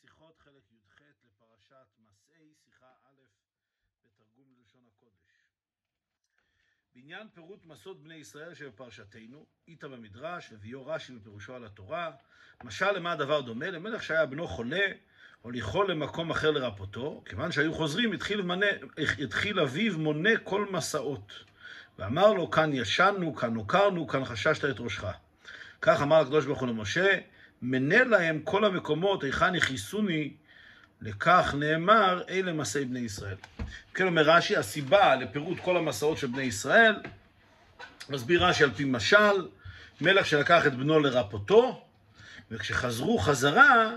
שיחות חלק י"ח לפרשת מסעי, שיחה א' בתרגום ללשון הקודש. בעניין פירוט מסעות בני ישראל שבפרשתנו, איתא במדרש, וביאו רש"י בפירושו על התורה, משל למה הדבר דומה? למלך שהיה בנו חולה, הוליכו למקום אחר לרפאותו, כיוון שהיו חוזרים, התחיל, מנה, התחיל אביו מונה כל מסעות. ואמר לו, כאן ישנו, כאן הוכרנו, כאן חששת את ראשך. כך אמר הקדוש ברוך הוא למשה, מנה להם כל המקומות, היכן יכיסוני, לכך נאמר, אלה מסעי בני ישראל. כן אומר רש"י, הסיבה לפירוט כל המסעות של בני ישראל, מסביר רש"י על פי משל, מלך שלקח את בנו לרפאותו, וכשחזרו חזרה,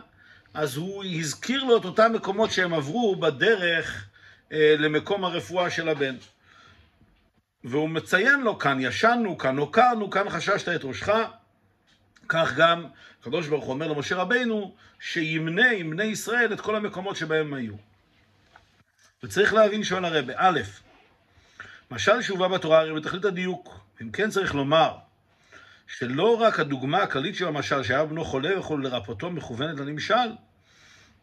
אז הוא הזכיר לו את אותם מקומות שהם עברו בדרך אה, למקום הרפואה של הבן. והוא מציין לו, כאן ישנו, כאן הוקרנו, כאן חששת את ראשך. כך גם הקדוש ברוך הוא אומר למשה רבינו, שימנה עם בני ישראל את כל המקומות שבהם היו. וצריך להבין שואל הרבה, א', משל שהובא בתורה הרי בתכלית הדיוק. אם כן צריך לומר, שלא רק הדוגמה הכללית של המשל, שהיה בנו חולה וכו' לרפאותו מכוונת לנמשל,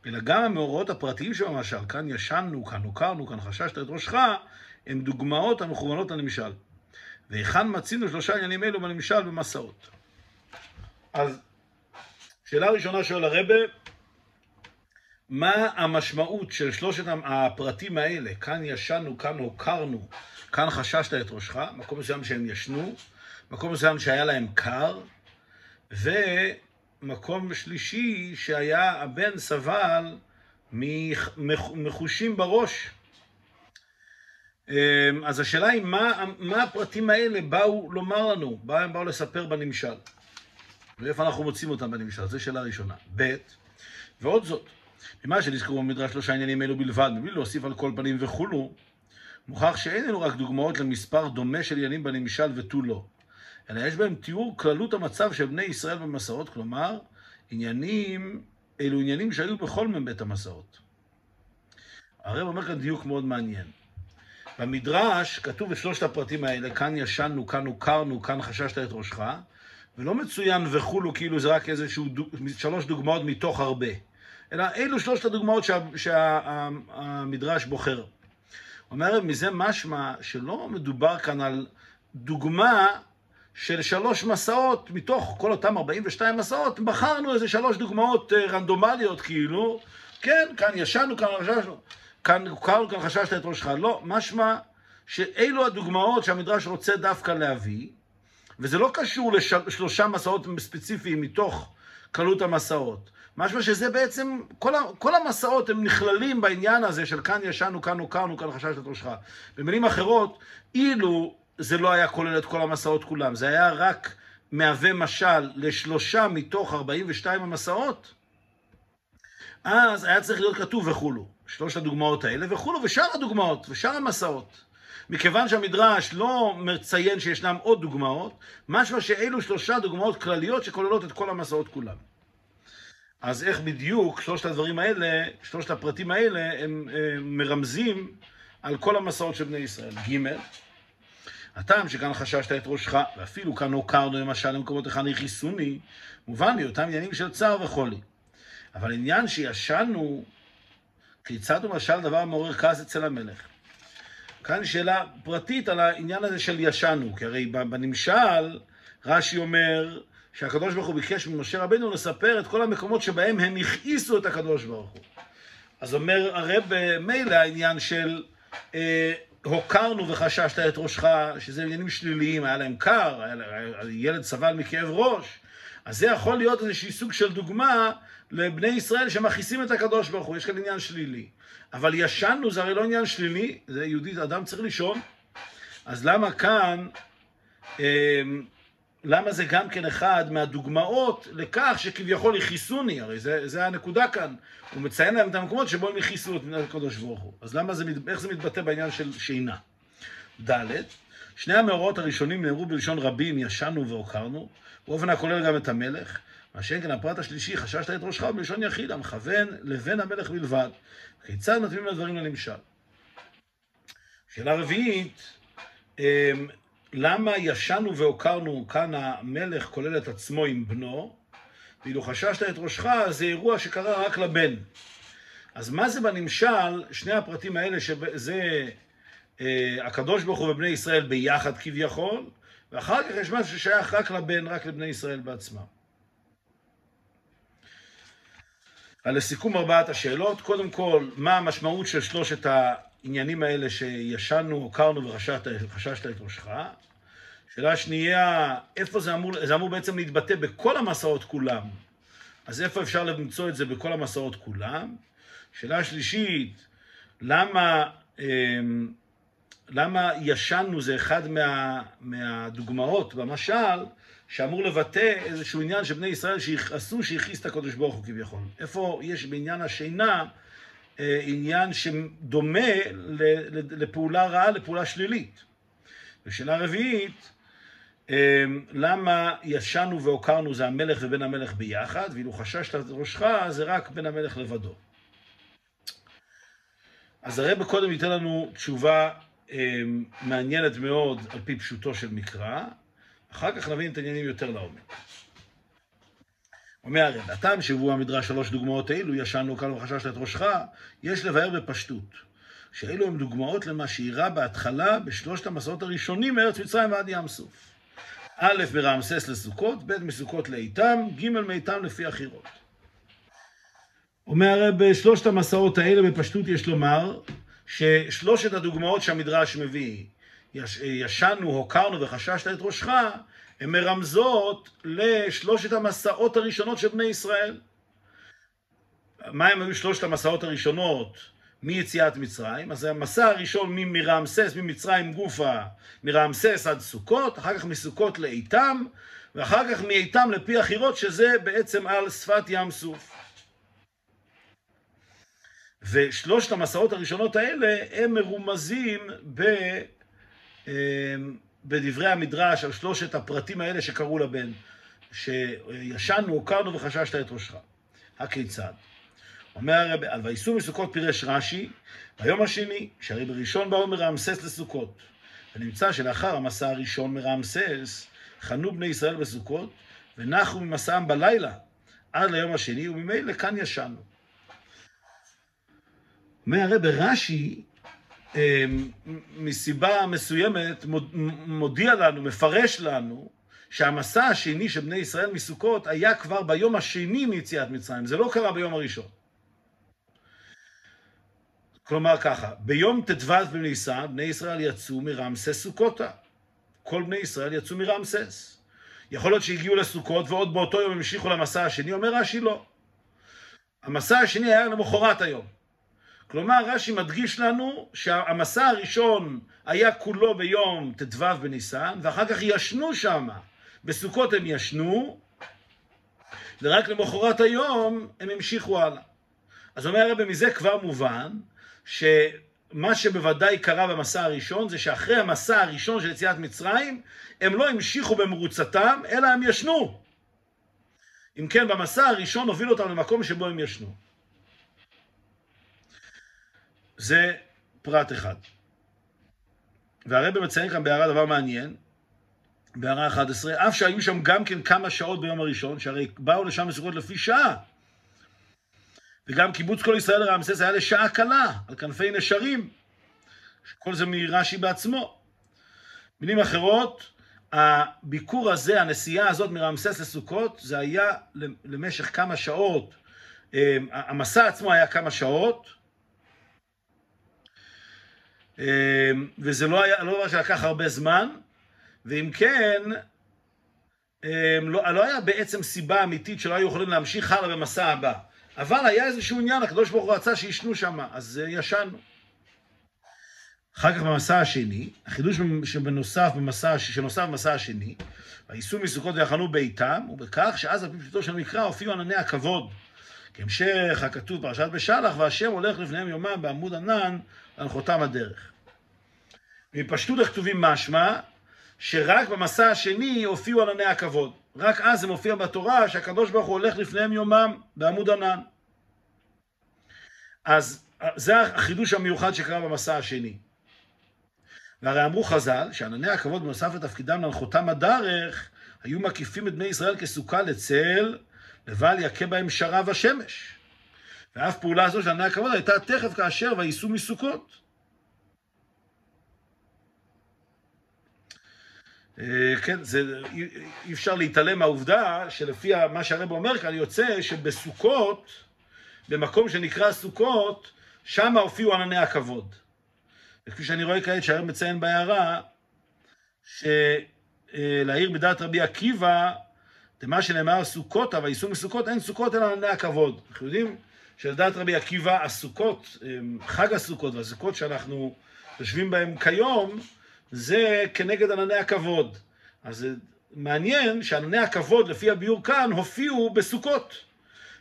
אלא גם המאורעות הפרטיים של המשל, כאן ישנו, כאן הוכרנו, כאן חששת את ראשך, הם דוגמאות המכוונות לנמשל. והיכן מצינו שלושה עניינים אלו בנמשל במסעות. אז שאלה ראשונה שואל הרבה, מה המשמעות של שלושת הפרטים האלה? כאן ישנו, כאן הוכרנו, כאן חששת את ראשך, מקום מסוים שהם ישנו, מקום מסוים שהיה להם קר, ומקום שלישי שהיה הבן סבל מחושים בראש. אז השאלה היא, מה, מה הפרטים האלה באו לומר לנו, הם באו לספר בנמשל? ואיפה אנחנו מוצאים אותם בנמשל? זו שאלה ראשונה. ב', ועוד זאת, ממה שנזכרו במדרש שלושה עניינים אלו בלבד, מבלי להוסיף על כל פנים וכולו, מוכח שאין אלו רק דוגמאות למספר דומה של עניינים בנמשל ותו לא, אלא יש בהם תיאור כללות המצב של בני ישראל במסעות, כלומר, עניינים, אלו עניינים שהיו בכל מבית המסעות. הרב אומר כאן דיוק מאוד מעניין. במדרש כתוב את שלושת הפרטים האלה, כאן ישנו, כאן הוכרנו, כאן חששת את ראשך, ולא מצוין וכולו כאילו זה רק איזשהו, שלוש דוגמאות מתוך הרבה, אלא אלו שלושת הדוגמאות שהמדרש שה, בוחר. אומר, מזה משמע שלא מדובר כאן על דוגמה של שלוש מסעות, מתוך כל אותם 42 מסעות, בחרנו איזה שלוש דוגמאות רנדומליות כאילו, כן, כאן ישנו, כאן חששנו, כאן הוכרנו, כאן חששת את ראשך, לא, משמע שאלו הדוגמאות שהמדרש רוצה דווקא להביא, וזה לא קשור לשלושה מסעות ספציפיים מתוך קלות המסעות. משמע שזה בעצם, כל, כל המסעות הם נכללים בעניין הזה של כאן ישנו, כאן הוכרנו, כאן חששת את ראשך. במילים אחרות, אילו זה לא היה כולל את כל המסעות כולם, זה היה רק מהווה משל לשלושה מתוך 42 המסעות, אז היה צריך להיות כתוב וכולו. שלושת הדוגמאות האלה וכולו, ושאר הדוגמאות, ושאר המסעות. מכיוון שהמדרש לא מציין שישנם עוד דוגמאות, משמע שאלו שלושה דוגמאות כלליות שכוללות את כל המסעות כולם. אז איך בדיוק שלושת הדברים האלה, שלושת הפרטים האלה, הם, הם מרמזים על כל המסעות של בני ישראל. ג' הטעם שכאן חששת את ראשך, ואפילו כאן הוקרנו למשל למקומות היכן יכיסוני, מובן לי, אותם עניינים של צער וחולי. אבל עניין שישנו, כיצד הוא משל דבר מעורר כעס אצל המלך? כאן שאלה פרטית על העניין הזה של ישנו, כי הרי בנמשל רש"י אומר שהקדוש ברוך הוא ביקש ממשה רבנו לספר את כל המקומות שבהם הם הכעיסו את הקדוש ברוך הוא. אז אומר הרב מילא העניין של אה, הוקרנו וחששת את ראשך, שזה עניינים שליליים, היה להם קר, היה להם, ילד סבל מכאב ראש, אז זה יכול להיות איזשהי סוג של דוגמה לבני ישראל שמכעיסים את הקדוש ברוך הוא, יש כאן עניין שלילי. אבל ישנו זה הרי לא עניין שלילי, זה יהודי, אדם צריך לישון. אז למה כאן, אה, למה זה גם כן אחד מהדוגמאות לכך שכביכול יכיסוני, הרי זה, זה הנקודה כאן. הוא מציין להם את המקומות שבו הם יכיסו את הקדוש ברוך הוא. אז למה זה, איך זה מתבטא בעניין של שינה? ד', שני המאורעות הראשונים נאמרו בלשון רבים, ישנו והוקרנו, באופן הכולל גם את המלך. שאין כן הפרט השלישי, חששת את ראשך בלשון יחיד, המכוון לבן המלך בלבד. כיצד מתאימים לדברים לנמשל? שאלה רביעית, למה ישנו והוקרנו כאן המלך כולל את עצמו עם בנו? ואילו חששת את ראשך, זה אירוע שקרה רק לבן. אז מה זה בנמשל, שני הפרטים האלה, שזה אה, הקדוש ברוך הוא ובני ישראל ביחד כביכול, ואחר כך יש משהו ששייך רק לבן, רק לבני ישראל בעצמם. לסיכום ארבעת השאלות, קודם כל, מה המשמעות של שלושת העניינים האלה שישנו, הוקרנו וחששת את ראשך? שאלה שנייה, איפה זה אמור, זה אמור בעצם להתבטא בכל המסעות כולם, אז איפה אפשר למצוא את זה בכל המסעות כולם? שאלה שלישית, למה, אמ, למה ישנו זה אחד מה, מהדוגמאות במשל שאמור לבטא איזשהו עניין שבני ישראל שעשו שהכעיס את הקדוש ברוך הוא כביכול. איפה יש בעניין השינה אה, עניין שדומה לפעולה רעה, לפעולה שלילית. ושאלה רביעית, אה, למה ישנו והוקרנו זה המלך ובן המלך ביחד, ואילו חששת ראשך זה רק בן המלך לבדו. אז הרב קודם ייתן לנו תשובה אה, מעניינת מאוד על פי פשוטו של מקרא, אחר כך נבין את העניינים יותר לעומק. אומר הרב, הטעם שהובאו המדרש שלוש דוגמאות אלו, ישנו כאן וחששת את ראשך, יש לבאר בפשטות, שאלו הם דוגמאות למה שאירע בהתחלה בשלושת המסעות הראשונים מארץ מצרים ועד ים סוף. א', ברעמסס לסוכות, ב', מסוכות לאיתם, ג', מאיתם לפי החירות. אומר הרב, בשלושת המסעות האלה בפשטות יש לומר ששלושת הדוגמאות שהמדרש מביא יש, ישנו, הוקרנו וחששת את ראשך, הן מרמזות לשלושת המסעות הראשונות של בני ישראל. מה הם היו שלושת המסעות הראשונות מיציאת מצרים? אז המסע הראשון מרעמסס, ממצרים גופה, מרעמסס עד סוכות, אחר כך מסוכות לאיתם, ואחר כך מאיתם לפי החירות, שזה בעצם על שפת ים סוף. ושלושת המסעות הראשונות האלה הם מרומזים ב... אמ, בדברי המדרש על שלושת הפרטים האלה שקראו לבן, שישנו, הוקרנו וחששת את ראשך. הכיצד? אומר הרב, על וייסעו מסוכות פירש רש"י, ביום השני, שהרי בראשון באו מרעמסס לסוכות. ונמצא שלאחר המסע הראשון מרעמסס, חנו בני ישראל בסוכות, ונחו ממסעם בלילה עד ליום השני, וממילא כאן ישנו. אומר הרב, רש"י מסיבה מסוימת מודיע לנו, מפרש לנו, שהמסע השני של בני ישראל מסוכות היה כבר ביום השני מיציאת מצרים, זה לא קרה ביום הראשון. כלומר ככה, ביום ט"ו בניסן, בני ישראל יצאו מרמסס סוכותה. כל בני ישראל יצאו מרמסס. יכול להיות שהגיעו לסוכות ועוד באותו יום המשיכו למסע השני, אומר רש"י לא. המסע השני היה למחרת היום. כלומר, רש"י מדגיש לנו שהמסע הראשון היה כולו ביום ט"ו בניסן, ואחר כך ישנו שם. בסוכות הם ישנו, ורק למחרת היום הם המשיכו הלאה. אז אומר הרב, מזה כבר מובן, שמה שבוודאי קרה במסע הראשון, זה שאחרי המסע הראשון של יציאת מצרים, הם לא המשיכו במרוצתם, אלא הם ישנו. אם כן, במסע הראשון הוביל אותם למקום שבו הם ישנו. זה פרט אחד. והרבא מציין כאן בהערה דבר מעניין, בהערה 11, אף שהיו שם גם כן כמה שעות ביום הראשון, שהרי באו לשם מסוכות לפי שעה. וגם קיבוץ כל ישראל לרעמסס היה לשעה קלה, על כנפי נשרים. כל זה מרש"י בעצמו. מילים אחרות, הביקור הזה, הנסיעה הזאת מרעמסס לסוכות, זה היה למשך כמה שעות. אה, המסע עצמו היה כמה שעות, וזה לא היה, לא דבר שלקח הרבה זמן, ואם כן, אמ, לא, לא היה בעצם סיבה אמיתית שלא היו יכולים להמשיך הלאה במסע הבא. אבל היה איזשהו עניין, הקדוש ברוך הוא רצה שישנו שם, אז אה, ישנו. אחר כך במסע השני, החידוש שבנוסף במסע, שנוסף במסע השני, וייסעו מסוכות ויחנו ביתם, ובכך שאז על פי פשוטו של המקרא הופיעו ענני הכבוד. כהמשך הכתוב פרשת בשלח, והשם הולך לפניהם יומם בעמוד ענן להנחותם הדרך. מפשטות הכתובים משמע שרק במסע השני הופיעו ענני הכבוד. רק אז זה מופיע בתורה שהקדוש ברוך הוא הולך לפניהם יומם בעמוד ענן. אז זה החידוש המיוחד שקרה במסע השני. והרי אמרו חז"ל שענני הכבוד בנוסף לתפקידם להנחותם הדרך היו מקיפים את בני ישראל כסוכה לצל לבל יכה בהם שרב השמש. ואף פעולה זו של ענני הכבוד הייתה תכף כאשר וייסעו מסוכות. אה, כן, זה, אי, אפשר להתעלם מהעובדה שלפי מה שהרב אומר כאן, יוצא שבסוכות, במקום שנקרא סוכות, שם הופיעו ענני הכבוד. וכפי שאני רואה כעת שהרב מציין בהערה, שלעיר בדעת רבי עקיבא, מה שנאמר סוכותה וייסעו מסוכות, אין סוכות אלא ענני הכבוד. אנחנו יודעים שלדעת רבי עקיבא, הסוכות, חג הסוכות והסוכות שאנחנו יושבים בהם כיום, זה כנגד ענני הכבוד. אז זה מעניין שענני הכבוד, לפי הביאור כאן, הופיעו בסוכות.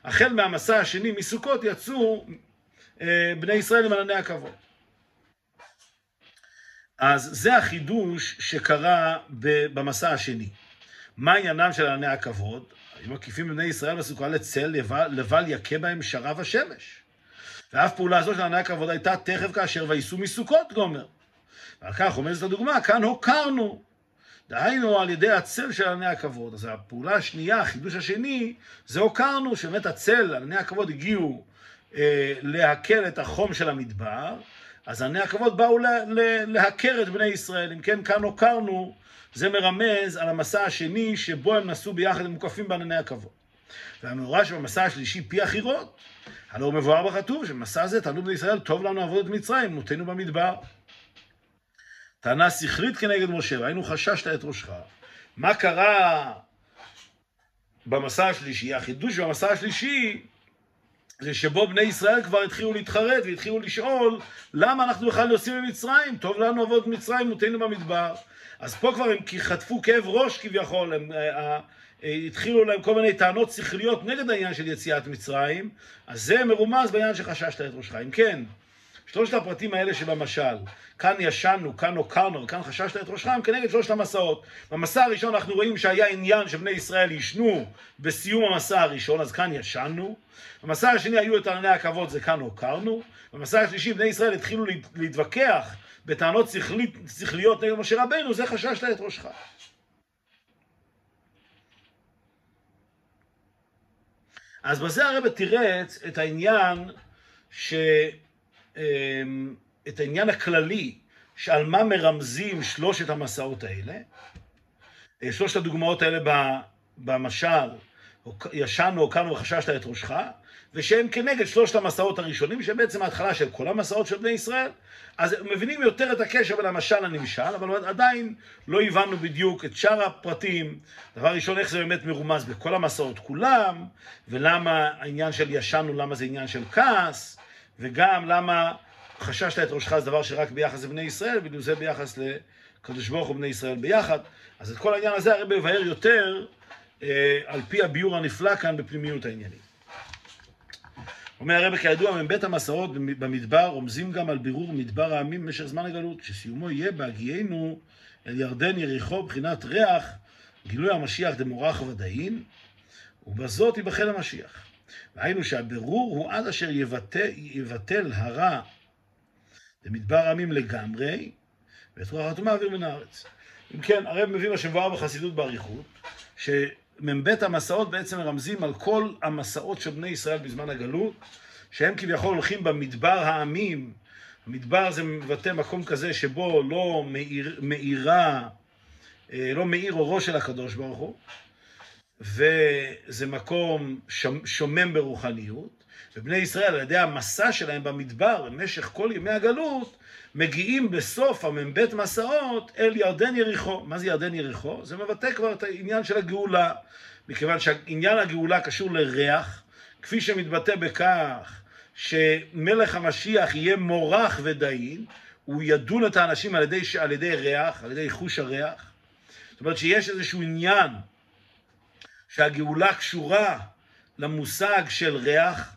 החל מהמסע השני מסוכות יצאו אה, בני ישראל עם ענני הכבוד. אז זה החידוש שקרה במסע השני. מה עניינם של ענני הכבוד? היו מקיפים בני ישראל בסוכה לצל, לבל יכה בהם שרב השמש. ואף פעולה זו של ענני הכבוד הייתה תכף כאשר וייסעו מסוכות גומר. ועל כך עומדת הדוגמה, כאן הוקרנו. דהיינו על ידי הצל של ענני הכבוד. אז הפעולה השנייה, החידוש השני, זה הוקרנו, שבאמת הצל, ענני הכבוד הגיעו אה, להקל את החום של המדבר, אז ענני הכבוד באו לה, לה, להכר את בני ישראל. אם כן, כאן הוקרנו, זה מרמז על המסע השני, שבו הם נסעו ביחד, הם מוקפים בענני הכבוד. והמאורע שבמסע השלישי פי החירות, הלא הוא מבואר בכתוב, שבמסע הזה תעלו בני ישראל, טוב לנו עבוד את מצרים, מותנו במדבר. טענה שכלית כנגד משה, והיינו חששת את ראשך. מה קרה במסע השלישי? החידוש במסע השלישי זה שבו בני ישראל כבר התחילו להתחרט והתחילו לשאול למה אנחנו בכלל יוצאים ממצרים? טוב לנו עבוד מצרים, מותנו במדבר. אז פה כבר הם חטפו כאב ראש כביכול, הם אה, אה, התחילו להם כל מיני טענות שכליות נגד העניין של יציאת מצרים, אז זה מרומז בעניין שחששת את ראשך. אם כן, שלושת הפרטים האלה שבמשל, כאן ישנו, כאן הוקרנו, כאן חששת את ראשך, הם כנגד שלושת המסעות. במסע הראשון אנחנו רואים שהיה עניין שבני ישראל ישנו בסיום המסע הראשון, אז כאן ישנו. במסע השני היו את ענני הכבוד, זה כאן הוקרנו. במסע השלישי בני ישראל התחילו להתווכח בטענות שכלית, שכליות נגד משה רבנו, זה חששת את ראשך. אז בזה הרב תירץ את העניין ש... אמ, את העניין הכללי שעל מה מרמזים שלושת המסעות האלה. אה, שלושת הדוגמאות האלה במשל, ישנו, הוקענו וחששת את ראשך, ושהם כנגד שלושת המסעות הראשונים, שהם בעצם ההתחלה של כל המסעות של בני ישראל. אז מבינים יותר את הקשר בין המשל לנמשל, אבל עדיין לא הבנו בדיוק את שאר הפרטים. דבר ראשון, איך זה באמת מרומז בכל המסעות כולם, ולמה העניין של ישנו, למה זה עניין של כעס. וגם למה חששת את ראשך זה דבר שרק ביחס לבני ישראל, בדיוק זה ביחס לקדוש ברוך הוא ובני ישראל ביחד. אז את כל העניין הזה הרב מבאר יותר אה, על פי הביור הנפלא כאן בפנימיות העניינים. אומר הרב כידוע, מבית המסעות במדבר רומזים גם על בירור מדבר העמים במשך זמן הגלות, שסיומו יהיה בהגיענו אל ירדן יריחו בחינת ריח, גילוי המשיח דמורח ודאין, ובזאת ייבחן המשיח. והיינו שהבירור הוא עד אשר יבטל, יבטל הרע במדבר עמים לגמרי, ואת רוח הטומאה אוויר מן הארץ. אם כן, הרב מביא מה שמבואר בחסידות באריכות, שמ"ב המסעות בעצם מרמזים על כל המסעות של בני ישראל בזמן הגלות, שהם כביכול הולכים במדבר העמים. המדבר זה מבטא מקום כזה שבו לא מאיר, מאירה, אה, לא מאיר אורו של הקדוש ברוך הוא, וזה מקום שומם ברוחניות, ובני ישראל על ידי המסע שלהם במדבר במשך כל ימי הגלות, מגיעים בסוף המ"ב מסעות אל ירדן יריחו. מה זה ירדן יריחו? זה מבטא כבר את העניין של הגאולה, מכיוון שעניין הגאולה קשור לריח, כפי שמתבטא בכך שמלך המשיח יהיה מורח ודאין, הוא ידון את האנשים על ידי, על ידי ריח, על ידי חוש הריח. זאת אומרת שיש איזשהו עניין שהגאולה קשורה למושג של ריח,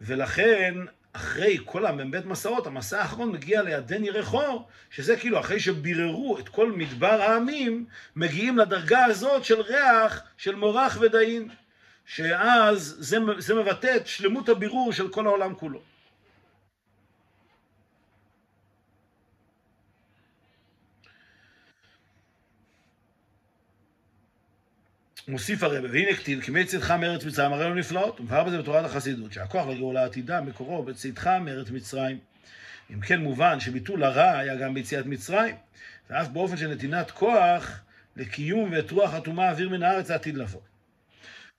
ולכן אחרי כל המ"ב מסעות, המסע האחרון מגיע לידן ירחו, שזה כאילו אחרי שביררו את כל מדבר העמים, מגיעים לדרגה הזאת של ריח, של מורח ודאין, שאז זה, זה מבטא את שלמות הבירור של כל העולם כולו. מוסיף הרב, והנה כתיב, כי מצאתך מארץ מצרים, הרי לא נפלאות, ומבהר בזה בתורת החסידות, שהכוח לגאולה העתידה, מקורו בצאתך מארץ מצרים. אם כן מובן שביטול הרע היה גם ביציאת מצרים, ואף באופן של נתינת כוח לקיום ואת רוח הטומאה אוויר מן הארץ העתיד לבוא.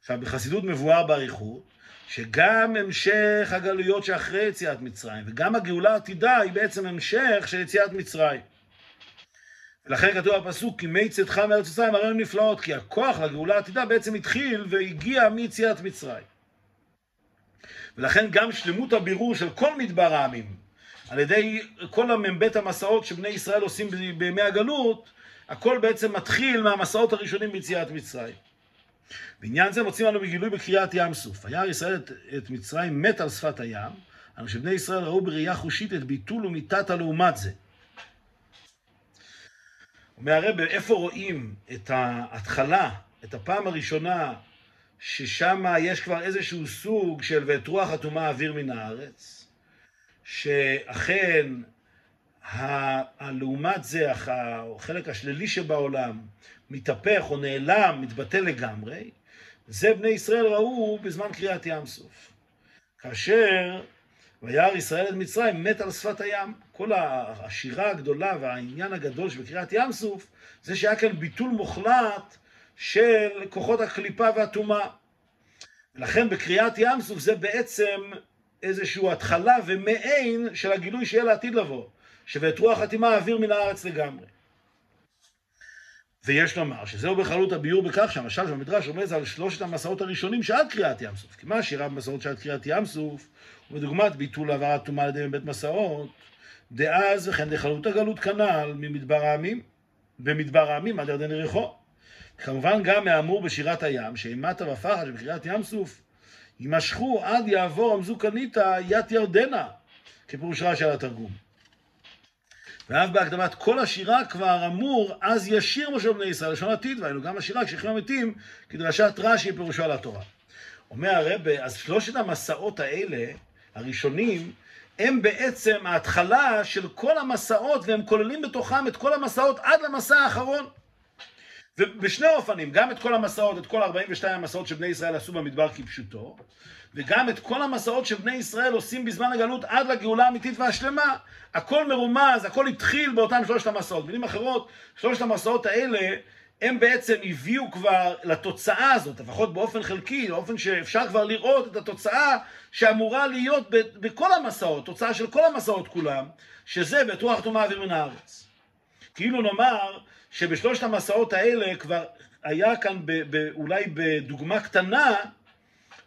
עכשיו, בחסידות מבואר באריכות, שגם המשך הגלויות שאחרי יציאת מצרים, וגם הגאולה העתידה היא בעצם המשך של יציאת מצרים. ולכן כתוב בפסוק, כי מי צאתך מארץ מצרים הרי הם נפלאות, כי הכוח לגאולה העתידה בעצם התחיל והגיע מיציאת מצרים. ולכן גם שלמות הבירור של כל מדבר העמים, על ידי כל המ"ב המסעות שבני ישראל עושים בימי הגלות, הכל בעצם מתחיל מהמסעות הראשונים ביציאת מצרים. בעניין זה מוצאים לנו בגילוי בקריאת ים סוף. וירא ישראל את, את מצרים מת על שפת הים, אבל שבני ישראל ראו בראייה חושית את ביטול ומיתת הלעומת זה. הרב, איפה רואים את ההתחלה, את הפעם הראשונה, ששם יש כבר איזשהו סוג של ואת רוח הטומאה אוויר מן הארץ, שאכן הלעומת זה, החלק השלילי שבעולם, מתהפך או נעלם, מתבטל לגמרי, זה בני ישראל ראו בזמן קריאת ים סוף. כאשר וירא ישראל את מצרים, מת על שפת הים. כל השירה הגדולה והעניין הגדול שבקריאת ים סוף, זה שהיה כאן ביטול מוחלט של כוחות הקליפה והטומאה. לכן בקריאת ים סוף זה בעצם איזושהי התחלה ומעין של הגילוי שיהיה לעתיד לבוא, ש"ואת רוח הטימה אוויר מן הארץ לגמרי". ויש לומר שזהו בכללות הביור בכך שהמשל של המדרש רומז על שלושת המסעות הראשונים שעד קריאת ים סוף. כי מה השירה במסעות שעד קריאת ים סוף, ובדוגמת ביטול העברת טומאה על ידי בית מסעות, דאז וכן דכללות הגלות כנ"ל ממדבר העמים, במדבר העמים עד ירדן יריחו. כמובן גם מהאמור בשירת הים, שאימתה ופחד שבקריאת ים סוף יימשכו עד יעבור עמזו קניתא ית ירדנה, כפירוש רש"י על התרגום. ואף בהקדמת כל השירה כבר אמור, אז ישיר משה בני ישראל, לשון עתיד, והיינו גם השירה כשיחים המתים, כדרשת רש"י פירושו על התורה. אומר הרבה, אז שלושת המסעות האלה, הראשונים, הם בעצם ההתחלה של כל המסעות, והם כוללים בתוכם את כל המסעות עד למסע האחרון. ובשני אופנים, גם את כל המסעות, את כל 42 המסעות שבני ישראל עשו במדבר כפשוטו, וגם את כל המסעות שבני ישראל עושים בזמן הגלות עד לגאולה האמיתית והשלמה, הכל מרומז, הכל התחיל באותם שלושת המסעות. במילים אחרות, שלושת המסעות האלה, הם בעצם הביאו כבר לתוצאה הזאת, לפחות באופן חלקי, באופן שאפשר כבר לראות את התוצאה שאמורה להיות בכל המסעות, תוצאה של כל המסעות כולם, שזה ואת רוח טומאה אוויר מן הארץ. כאילו נאמר שבשלושת המסעות האלה כבר היה כאן ב, ב, אולי בדוגמה קטנה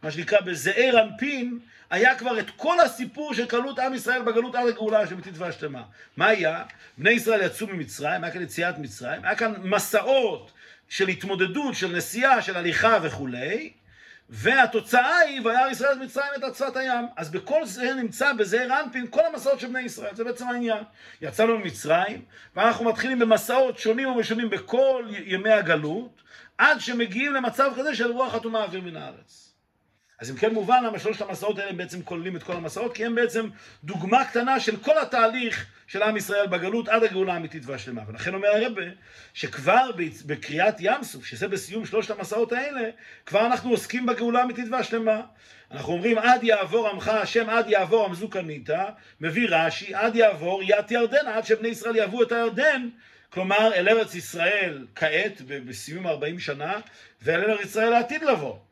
מה שנקרא בזעיר אנפין, היה כבר את כל הסיפור של קלות עם ישראל בגלות עד הגאולה של מתתווה שלמה. מה היה? בני ישראל יצאו ממצרים, היה כאן יציאת מצרים, היה כאן מסעות של התמודדות, של נסיעה, של הליכה וכולי, והתוצאה היא, וירא ישראל את מצרים את עצת הים. אז בכל זה נמצא בזעיר אנפין כל המסעות של בני ישראל, זה בעצם העניין. יצאנו ממצרים, ואנחנו מתחילים במסעות שונים ומשונים בכל ימי הגלות, עד שמגיעים למצב כזה של רוח חתומה אוויר מן הארץ. אז אם כן מובן למה שלושת המסעות האלה בעצם כוללים את כל המסעות, כי הם בעצם דוגמה קטנה של כל התהליך של עם ישראל בגלות עד הגאולה האמיתית והשלמה. ולכן אומר הרבה, שכבר בקריאת ים סוף, שזה בסיום שלושת המסעות האלה, כבר אנחנו עוסקים בגאולה האמיתית והשלמה. אנחנו אומרים עד יעבור עמך השם, עד יעבור עמזו קניתא, מביא רש"י, עד יעבור ית ירדן, עד שבני ישראל יעברו את הירדן, כלומר אל ארץ ישראל כעת, בסיום 40 שנה, ואל ארץ ישראל העתיד לבוא.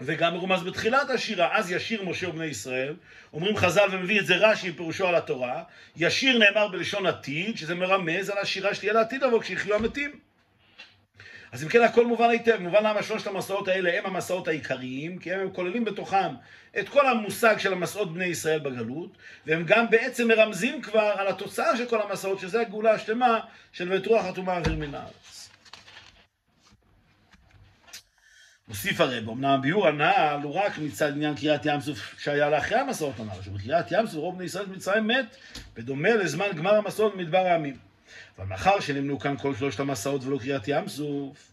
וגם מרומז בתחילת השירה, אז ישיר משה ובני ישראל, אומרים חז"ל ומביא את זה רש"י פירושו על התורה, ישיר נאמר בלשון עתיד, שזה מרמז על השירה שתהיה לעתיד לבוא כשיחיו המתים. אז אם כן הכל מובן היטב, מובן למה שלושת המסעות האלה הם המסעות העיקריים, כי הם כוללים בתוכם את כל המושג של המסעות בני ישראל בגלות, והם גם בעצם מרמזים כבר על התוצאה של כל המסעות, שזה הגאולה השלמה של ואת רוח הטומאה אוויר מן הארץ. מוסיף הרב, אמנם הביאור הנ"ל הוא רק מצד עניין קריאת ים סוף שהיה לאחרי המסעות הנ"ל, שבקריאת ים סוף רוב בני ישראל במצרים מת, בדומה לזמן גמר המסעות במדבר העמים. אבל מאחר שנמנו כאן כל שלושת המסעות ולא קריאת ים סוף,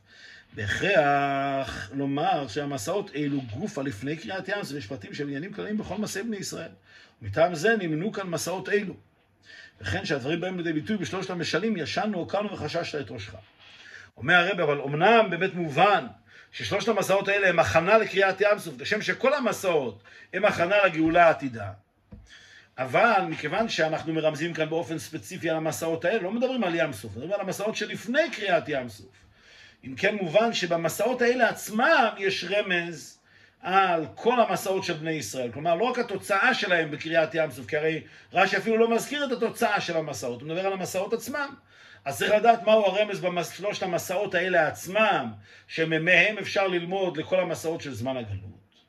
בהכרח לומר שהמסעות אלו גופה לפני קריאת ים סוף, יש פרטים של עניינים כלליים בכל מסעי בני ישראל. ומטעם זה נמנו כאן מסעות אלו. וכן שהדברים באים לידי ביטוי בשלושת המשלים, ישנו, הוקרנו וחששת את ראשך. אומר הרב, אבל אמנם באמת מובן ששלושת המסעות האלה הם הכנה לקריאת ים סוף, כשם שכל המסעות הם הכנה לגאולה העתידה. אבל מכיוון שאנחנו מרמזים כאן באופן ספציפי על המסעות האלה, לא מדברים על ים סוף, מדברים על המסעות שלפני קריאת ים סוף. אם כן מובן שבמסעות האלה עצמם יש רמז על כל המסעות של בני ישראל. כלומר, לא רק התוצאה שלהם בקריאת ים סוף, כי הרי רש"י אפילו לא מזכיר את התוצאה של המסעות, הוא מדבר על המסעות עצמם. אז צריך לדעת מהו הרמז בשלושת המסעות האלה עצמם, שמהם אפשר ללמוד לכל המסעות של זמן הגלות.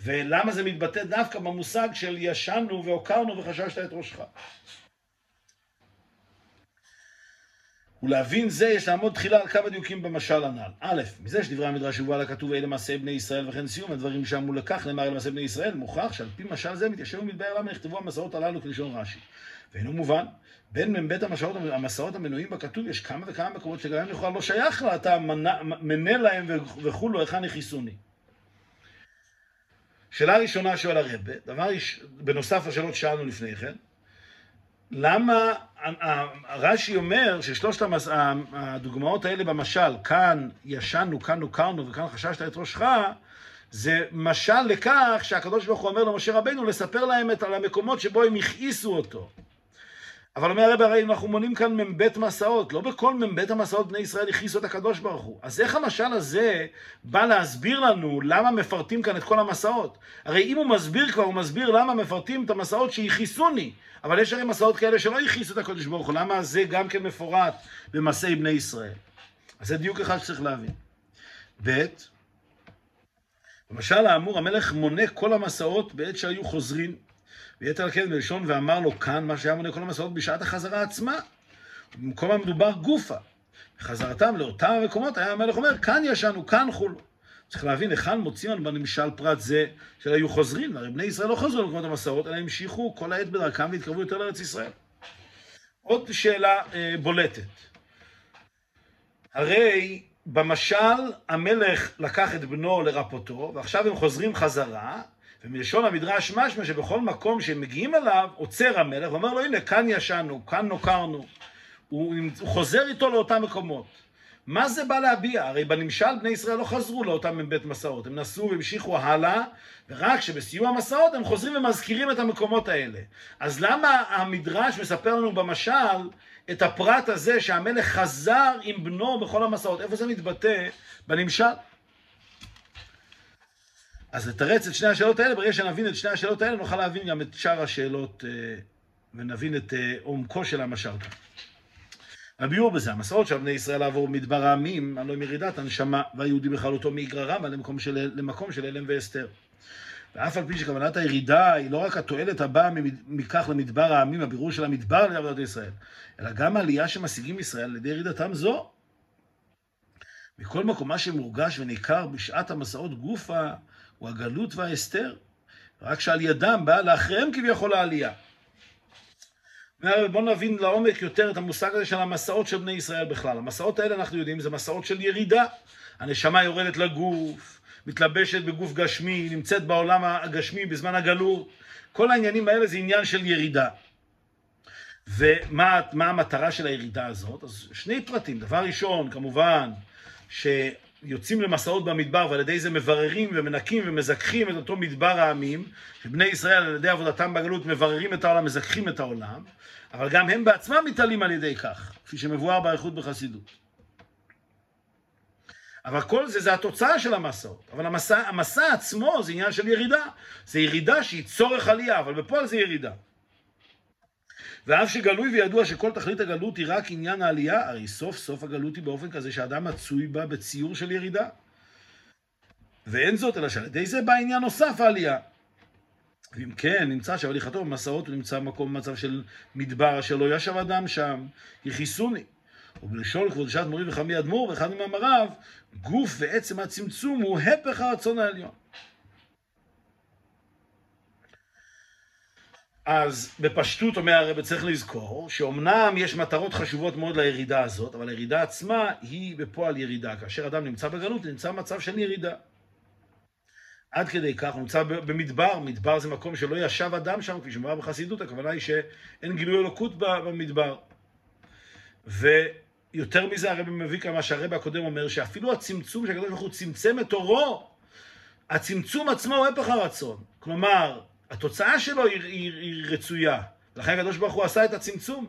ולמה זה מתבטא דווקא במושג של ישנו והוקרנו וחששת את ראשך. ולהבין זה יש לעמוד תחילה על כמה דיוקים במשל הנ"ל. א', מזה שדברי המדרש יובא לכתוב אלה מעשי בני ישראל וכן סיום הדברים שאמרו לכך נאמר אלה מעשי בני ישראל, מוכרח שעל פי משל זה מתיישב ומתבהר למה נכתבו המסעות הללו כלשון רש"י. ואינו מובן, בין מ"ב המסעות, המסעות המנויים בכתוב יש כמה וכמה מקומות שגם הם לכאורה לא שייך לה, אתה מנה להם וכולו, היכן יכיסוני. שאלה ראשונה שואל הרבה, דבר בנוסף לשאלות ששאלנו לפני כן, למה רש"י אומר ששלושת המס... הדוגמאות האלה במשל, כאן ישנו, כאן נוכרנו וכאן חששת את ראשך, זה משל לכך שהקדוש ברוך הוא אומר למשה רבינו לספר להם את, על המקומות שבו הם הכעיסו אותו. אבל אומר הרב הרי אנחנו מונים כאן מ"ב מסעות, לא בכל מ"ב המסעות בני ישראל הכעיסו את הקדוש ברוך הוא. אז איך המשל הזה בא להסביר לנו למה מפרטים כאן את כל המסעות? הרי אם הוא מסביר כבר, הוא מסביר למה מפרטים את המסעות שהכעיסוני. אבל יש הרי מסעות כאלה שלא הכעיסו את הקדוש ברוך הוא, למה זה גם כן מפורט במסעי בני ישראל? אז זה דיוק אחד שצריך להבין. ב', במשל האמור, המלך מונה כל המסעות בעת שהיו חוזרים ויתר על כן בלשון ואמר לו כאן מה שהיה מונה כל המסעות בשעת החזרה עצמה. במקום המדובר גופה. בחזרתם לאותם המקומות היה המלך אומר כאן ישנו, כאן חולו. צריך להבין היכן מוצאים לנו בנמשל פרט זה של היו חוזרים, הרי בני ישראל לא חזרו למקומות המסעות, אלא המשיכו כל העת בדרכם והתקרבו יותר לארץ ישראל. עוד שאלה אה, בולטת. הרי במשל המלך לקח את בנו לרפותו, ועכשיו הם חוזרים חזרה, ומלשון המדרש משמע שבכל מקום שהם מגיעים אליו, עוצר המלך ואומר לו, הנה, כאן ישנו, כאן נוקרנו. הוא, הוא חוזר איתו לאותם מקומות. מה זה בא להביע? הרי בנמשל בני ישראל לא חזרו לאותם מבית מסעות, הם נסעו והמשיכו הלאה, ורק שבסיום המסעות הם חוזרים ומזכירים את המקומות האלה. אז למה המדרש מספר לנו במשל את הפרט הזה שהמלך חזר עם בנו בכל המסעות? איפה זה מתבטא בנמשל? אז לתרץ את שני השאלות האלה, ברגע שנבין את שני השאלות האלה, נוכל להבין גם את שאר השאלות אה, ונבין את אה, עומקו של המשל כאן. הביאור בזה, המסעות של בני ישראל לעבור מדבר העמים, הלוא עם ירידת הנשמה, והיהודי בכללותו רמא למקום של, למקום של הלם ואסתר. ואף על פי שכוונת הירידה היא לא רק התועלת הבאה מכך למדבר העמים, הבירור של המדבר לעבודת ישראל, אלא גם העלייה שמשיגים ישראל על ידי ירידתם זו. מכל מקום, מה שמורגש וניכר בשעת המסעות גופה, הוא הגלות וההסתר, רק שעל ידם באה לאחריהם כביכול העלייה. בואו נבין לעומק יותר את המושג הזה של המסעות של בני ישראל בכלל. המסעות האלה, אנחנו יודעים, זה מסעות של ירידה. הנשמה יורדת לגוף, מתלבשת בגוף גשמי, נמצאת בעולם הגשמי בזמן הגלות. כל העניינים האלה זה עניין של ירידה. ומה המטרה של הירידה הזאת? אז שני פרטים. דבר ראשון, כמובן, ש... יוצאים למסעות במדבר ועל ידי זה מבררים ומנקים ומזכחים את אותו מדבר העמים, שבני ישראל על ידי עבודתם בגלות מבררים את העולם, מזכחים את העולם, אבל גם הם בעצמם מתעלים על ידי כך, כפי שמבואר באריכות בחסידות. אבל כל זה זה התוצאה של המסעות. אבל המסע, המסע עצמו זה עניין של ירידה. זה ירידה שהיא צורך עלייה, אבל בפועל זה ירידה. ואף שגלוי וידוע שכל תכלית הגלות היא רק עניין העלייה, הרי סוף סוף הגלות היא באופן כזה שאדם מצוי בה בציור של ירידה. ואין זאת, אלא שעל ידי זה בא עניין נוסף העלייה. ואם כן, נמצא שהליכתו במסעות הוא נמצא במקום במצב של מדבר אשר לא ישב אדם שם, יכיסוני. ובלשון כבוד שעת מורי וחמי אדמו"ר, ואחד ממאמריו, גוף ועצם הצמצום הוא הפך הרצון העליון. אז בפשטות אומר הרב צריך לזכור שאומנם יש מטרות חשובות מאוד לירידה הזאת, אבל הירידה עצמה היא בפועל ירידה. כאשר אדם נמצא בגלות, נמצא במצב של ירידה. עד כדי כך, הוא נמצא במדבר, מדבר זה מקום שלא ישב אדם שם, כפי שמובא בחסידות, הכוונה היא שאין גילוי אלוקות במדבר. יותר מזה הרבי מביא כמה שהרבי הקודם אומר, שאפילו הצמצום שהקדוש ברוך הוא צמצם את אורו, הצמצום עצמו הוא הפך הרצון. כלומר, התוצאה שלו היא, היא, היא רצויה. לכן הקדוש ברוך הוא עשה את הצמצום.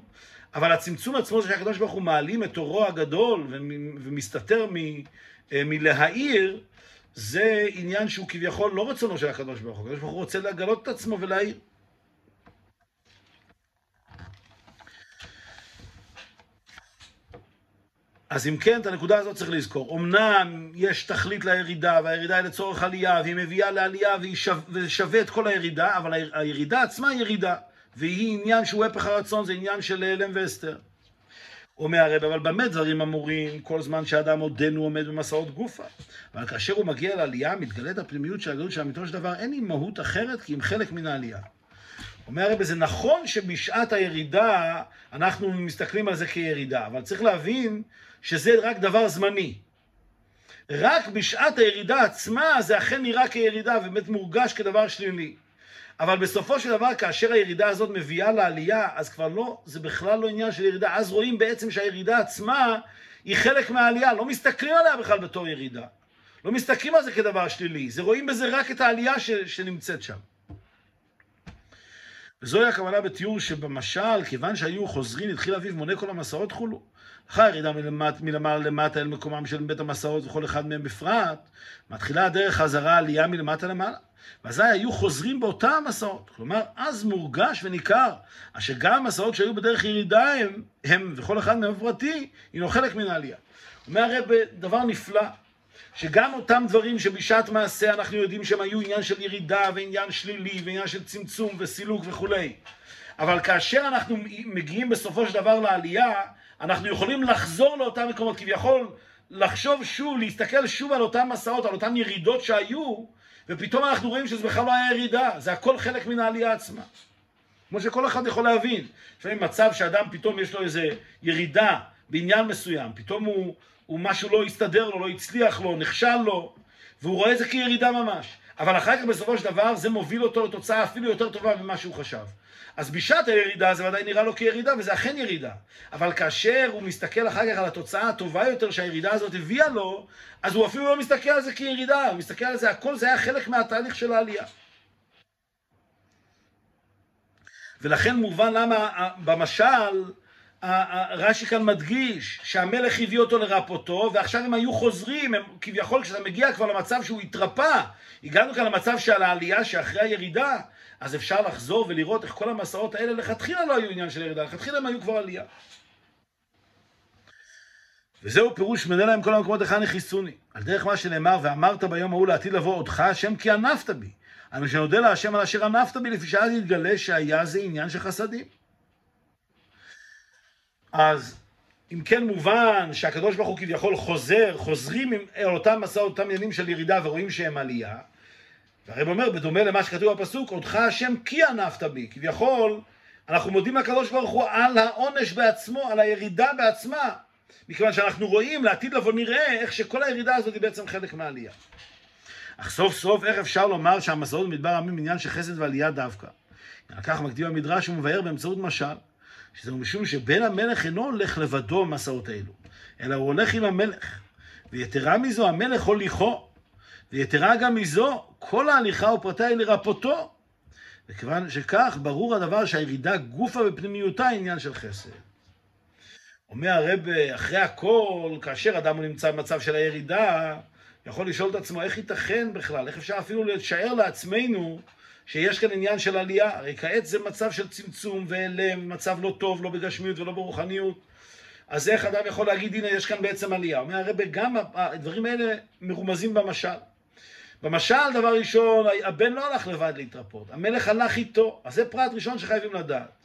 אבל הצמצום עצמו זה שהקדוש ברוך הוא מעלים את אורו הגדול ומסתתר מ, אה, מלהאיר, זה עניין שהוא כביכול לא רצונו של הקדוש ברוך הוא. הקדוש ברוך הוא רוצה לגלות את עצמו ולהאיר. אז אם כן, את הנקודה הזאת צריך לזכור. אמנם יש תכלית לירידה, והירידה היא לצורך עלייה, והיא מביאה לעלייה, וזה שווה את כל הירידה, אבל הירידה עצמה היא ירידה, והיא עניין שהוא הפך הרצון, זה עניין של הלם ואסתר. אומר הרב, אבל במה דברים אמורים כל זמן שאדם עודנו עומד במסעות גופה? אבל כאשר הוא מגיע לעלייה, מתגלית הפנימיות של הגלות של אמיתו של דבר, אין עם מהות אחרת כי אם חלק מן העלייה. אומר הרב, זה נכון שבשעת הירידה אנחנו מסתכלים על זה כירידה, אבל צריך להבין שזה רק דבר זמני. רק בשעת הירידה עצמה זה אכן נראה כירידה ובאמת מורגש כדבר שלילי. אבל בסופו של דבר, כאשר הירידה הזאת מביאה לעלייה, אז כבר לא, זה בכלל לא עניין של ירידה. אז רואים בעצם שהירידה עצמה היא חלק מהעלייה, לא מסתכלים עליה בכלל בתור ירידה. לא מסתכלים על זה כדבר שלילי, זה רואים בזה רק את העלייה ש, שנמצאת שם. וזוהי הכוונה בתיאור שבמשל, כיוון שהיו חוזרים, התחיל אביו מונה כל המסעות חולו. אחר ירידה מלמעלה למטה אל מקומם של בית המסעות וכל אחד מהם בפרט, מתחילה הדרך חזרה עלייה מלמטה למעלה. ואזי היו חוזרים באותם המסעות. כלומר, אז מורגש וניכר, אשר גם המסעות שהיו בדרך ירידה הם, הם וכל אחד מהם פרטי, הינו חלק מן העלייה. אומר הרב דבר נפלא, שגם אותם דברים שבשעת מעשה אנחנו יודעים שהם היו עניין של ירידה ועניין שלילי ועניין של צמצום וסילוק וכולי. אבל כאשר אנחנו מגיעים בסופו של דבר לעלייה, אנחנו יכולים לחזור לאותם מקומות, כביכול לחשוב שוב, להסתכל שוב על אותם מסעות, על אותן ירידות שהיו, ופתאום אנחנו רואים שזה בכלל לא היה ירידה, זה הכל חלק מן העלייה עצמה. כמו שכל אחד יכול להבין. לפעמים מצב שאדם פתאום יש לו איזה ירידה בעניין מסוים, פתאום הוא, הוא משהו לא הסתדר לו, לא הצליח לו, נכשל לו, והוא רואה את זה כירידה ממש. אבל אחר כך בסופו של דבר זה מוביל אותו לתוצאה אפילו יותר טובה ממה שהוא חשב. אז בשעת הירידה זה ודאי נראה לו כירידה, וזה אכן ירידה. אבל כאשר הוא מסתכל אחר כך על התוצאה הטובה יותר שהירידה הזאת הביאה לו, אז הוא אפילו לא מסתכל על זה כירידה, הוא מסתכל על זה, הכל זה היה חלק מהתהליך של העלייה. ולכן מובן למה במשל, רש"י כאן מדגיש שהמלך הביא אותו לרפאותו, ועכשיו הם היו חוזרים, הם, כביכול כשאתה מגיע כבר למצב שהוא התרפא, הגענו כאן למצב של העלייה שאחרי הירידה, אז אפשר לחזור ולראות איך כל המסעות האלה לכתחילה לא היו עניין של ירידה, לכתחילה הם היו כבר עלייה. וזהו פירוש מנה להם כל המקומות היכן הכיסוני. על דרך מה שנאמר, ואמרת ביום ההוא לעתיד לבוא אותך השם כי ענפת בי. אני שנודה להשם על אשר ענפת בי, לפי שאז יתגלה שהיה זה עניין של חסדים. אז אם כן מובן שהקדוש ברוך הוא כביכול חוזר, חוזרים אל אותם מסעות, אותם עניינים של ירידה ורואים שהם עלייה, והרב אומר, בדומה למה שכתוב בפסוק, אותך השם כי ענפת בי. כביכול, אנחנו מודים לקדוש ברוך הוא על העונש בעצמו, על הירידה בעצמה. מכיוון שאנחנו רואים, לעתיד לבוא נראה איך שכל הירידה הזאת היא בעצם חלק מהעלייה. אך סוף סוף, איך אפשר לומר שהמסעות במדבר עמים עניין של חסד ועלייה דווקא? על כך מקדים המדרש ומבאר באמצעות משל, שזה משום שבן המלך אינו הולך לבדו במסעות האלו, אלא הוא הולך עם המלך. ויתרה מזו, המלך הוליכו, ויתרה גם מזו, כל ההליכה ופרטיה היא לרפאותו. וכיוון שכך, ברור הדבר שהירידה גופה בפנימיותה עניין של חסד. אומר הרב, אחרי הכל, כאשר אדם נמצא במצב של הירידה, יכול לשאול את עצמו איך ייתכן בכלל, איך אפשר אפילו לשער לעצמנו שיש כאן עניין של עלייה. הרי כעת זה מצב של צמצום והלם, מצב לא טוב, לא בגשמיות ולא ברוחניות. אז איך אדם יכול להגיד, הנה, יש כאן בעצם עלייה? אומר הרב, גם הדברים האלה מרומזים במשל. במשל, דבר ראשון, הבן לא הלך לבד להתרפות, המלך הלך איתו. אז זה פרט ראשון שחייבים לדעת.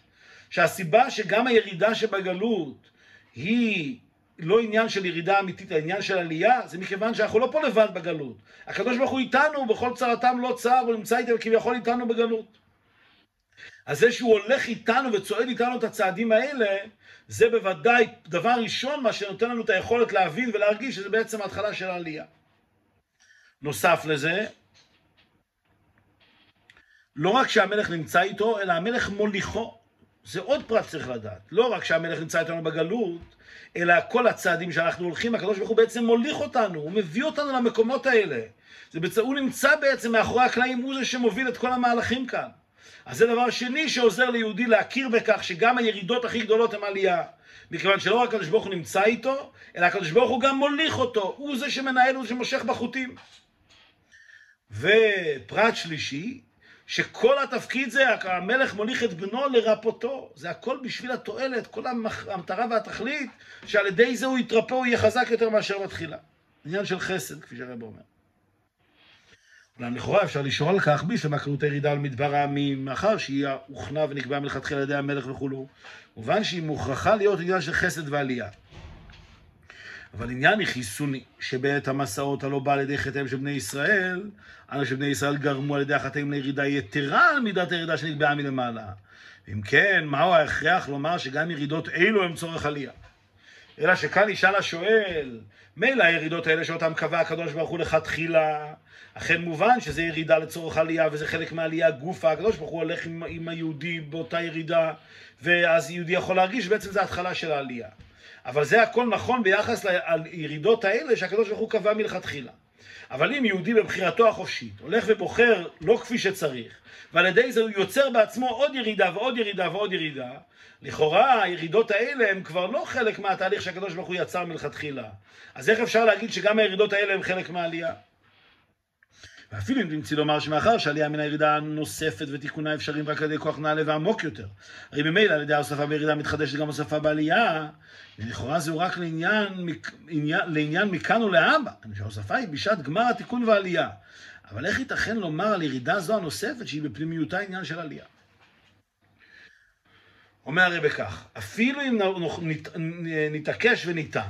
שהסיבה שגם הירידה שבגלות היא לא עניין של ירידה אמיתית, העניין של עלייה, זה מכיוון שאנחנו לא פה לבד בגלות. הקדוש ברוך הוא איתנו, בכל צרתם לא צר, הוא נמצא איתנו כביכול איתנו בגלות. אז זה שהוא הולך איתנו וצועד איתנו את הצעדים האלה, זה בוודאי דבר ראשון מה שנותן לנו את היכולת להבין ולהרגיש שזה בעצם ההתחלה של העלייה. נוסף לזה, לא רק שהמלך נמצא איתו, אלא המלך מוליכו. זה עוד פרט שצריך לדעת. לא רק שהמלך נמצא איתנו בגלות, אלא כל הצעדים שאנחנו הולכים, הקדוש ברוך הוא בעצם מוליך אותנו, הוא מביא אותנו למקומות האלה. זה בצ... הוא נמצא בעצם מאחורי הקלעים, הוא זה שמוביל את כל המהלכים כאן. אז זה דבר שני שעוזר ליהודי להכיר בכך שגם הירידות הכי גדולות הן עלייה. מכיוון שלא רק הקדוש ברוך הוא נמצא איתו, אלא הקדוש ברוך הוא גם מוליך אותו, הוא זה שמנהל, הוא זה שמושך בחוטים. ופרט שלישי, שכל התפקיד זה, המלך מוליך את בנו לרפאותו. זה הכל בשביל התועלת, כל המטרה והתכלית, שעל ידי זה הוא יתרפא, הוא יהיה חזק יותר מאשר בתחילה. עניין של חסד, כפי שהרב אומר. אולם לכאורה אפשר לשאול על כך בשביל מה קרות הירידה על מדבר העמים, מאחר שהיא הוכנה ונקבעה מלכתחילה על ידי המלך וכולו. מובן שהיא מוכרחה להיות עניין של חסד ועלייה. אבל עניין חיסוני, שבעת המסעות הלא בא על ידי חטאיהם של בני ישראל, אנו שבני ישראל גרמו על ידי החטאים לירידה יתרה על מידת הירידה שנקבעה מלמעלה. אם כן, מהו ההכרח לומר שגם ירידות אלו הם צורך עלייה? אלא שכאן ישאל השואל, מילא הירידות האלה שאותם קבע הקדוש ברוך הוא לכתחילה, אכן מובן שזה ירידה לצורך עלייה וזה חלק מהעלייה גופה, הקדוש ברוך הוא הולך עם, עם היהודי באותה ירידה, ואז יהודי יכול להרגיש שבעצם זה התחלה של העלייה. אבל זה הכל נכון ביחס לירידות האלה שהקדוש ברוך הוא קבע מלכתחילה. אבל אם יהודי בבחירתו החופשית הולך ובוחר לא כפי שצריך, ועל ידי זה הוא יוצר בעצמו עוד ירידה ועוד ירידה ועוד ירידה, לכאורה הירידות האלה הן כבר לא חלק מהתהליך שהקדוש ברוך הוא יצר מלכתחילה. אז איך אפשר להגיד שגם הירידות האלה הן חלק מהעלייה? ואפילו אם תמצאי לומר שמאחר שעלייה מן הירידה הנוספת ותיקונה אפשריים רק על ידי כוח נעלה ועמוק יותר. הרי ממילא על ידי ההוספה בירידה מתחדשת גם הוספה בעלייה, ולכאורה זהו רק לעניין, עניין, לעניין מכאן ולהבא, שההוספה היא בשעת גמר התיקון והעלייה. אבל איך ייתכן לומר על ירידה זו הנוספת שהיא בפנימיותה עניין של עלייה? אומר הרי בכך, אפילו אם נתעקש וניתן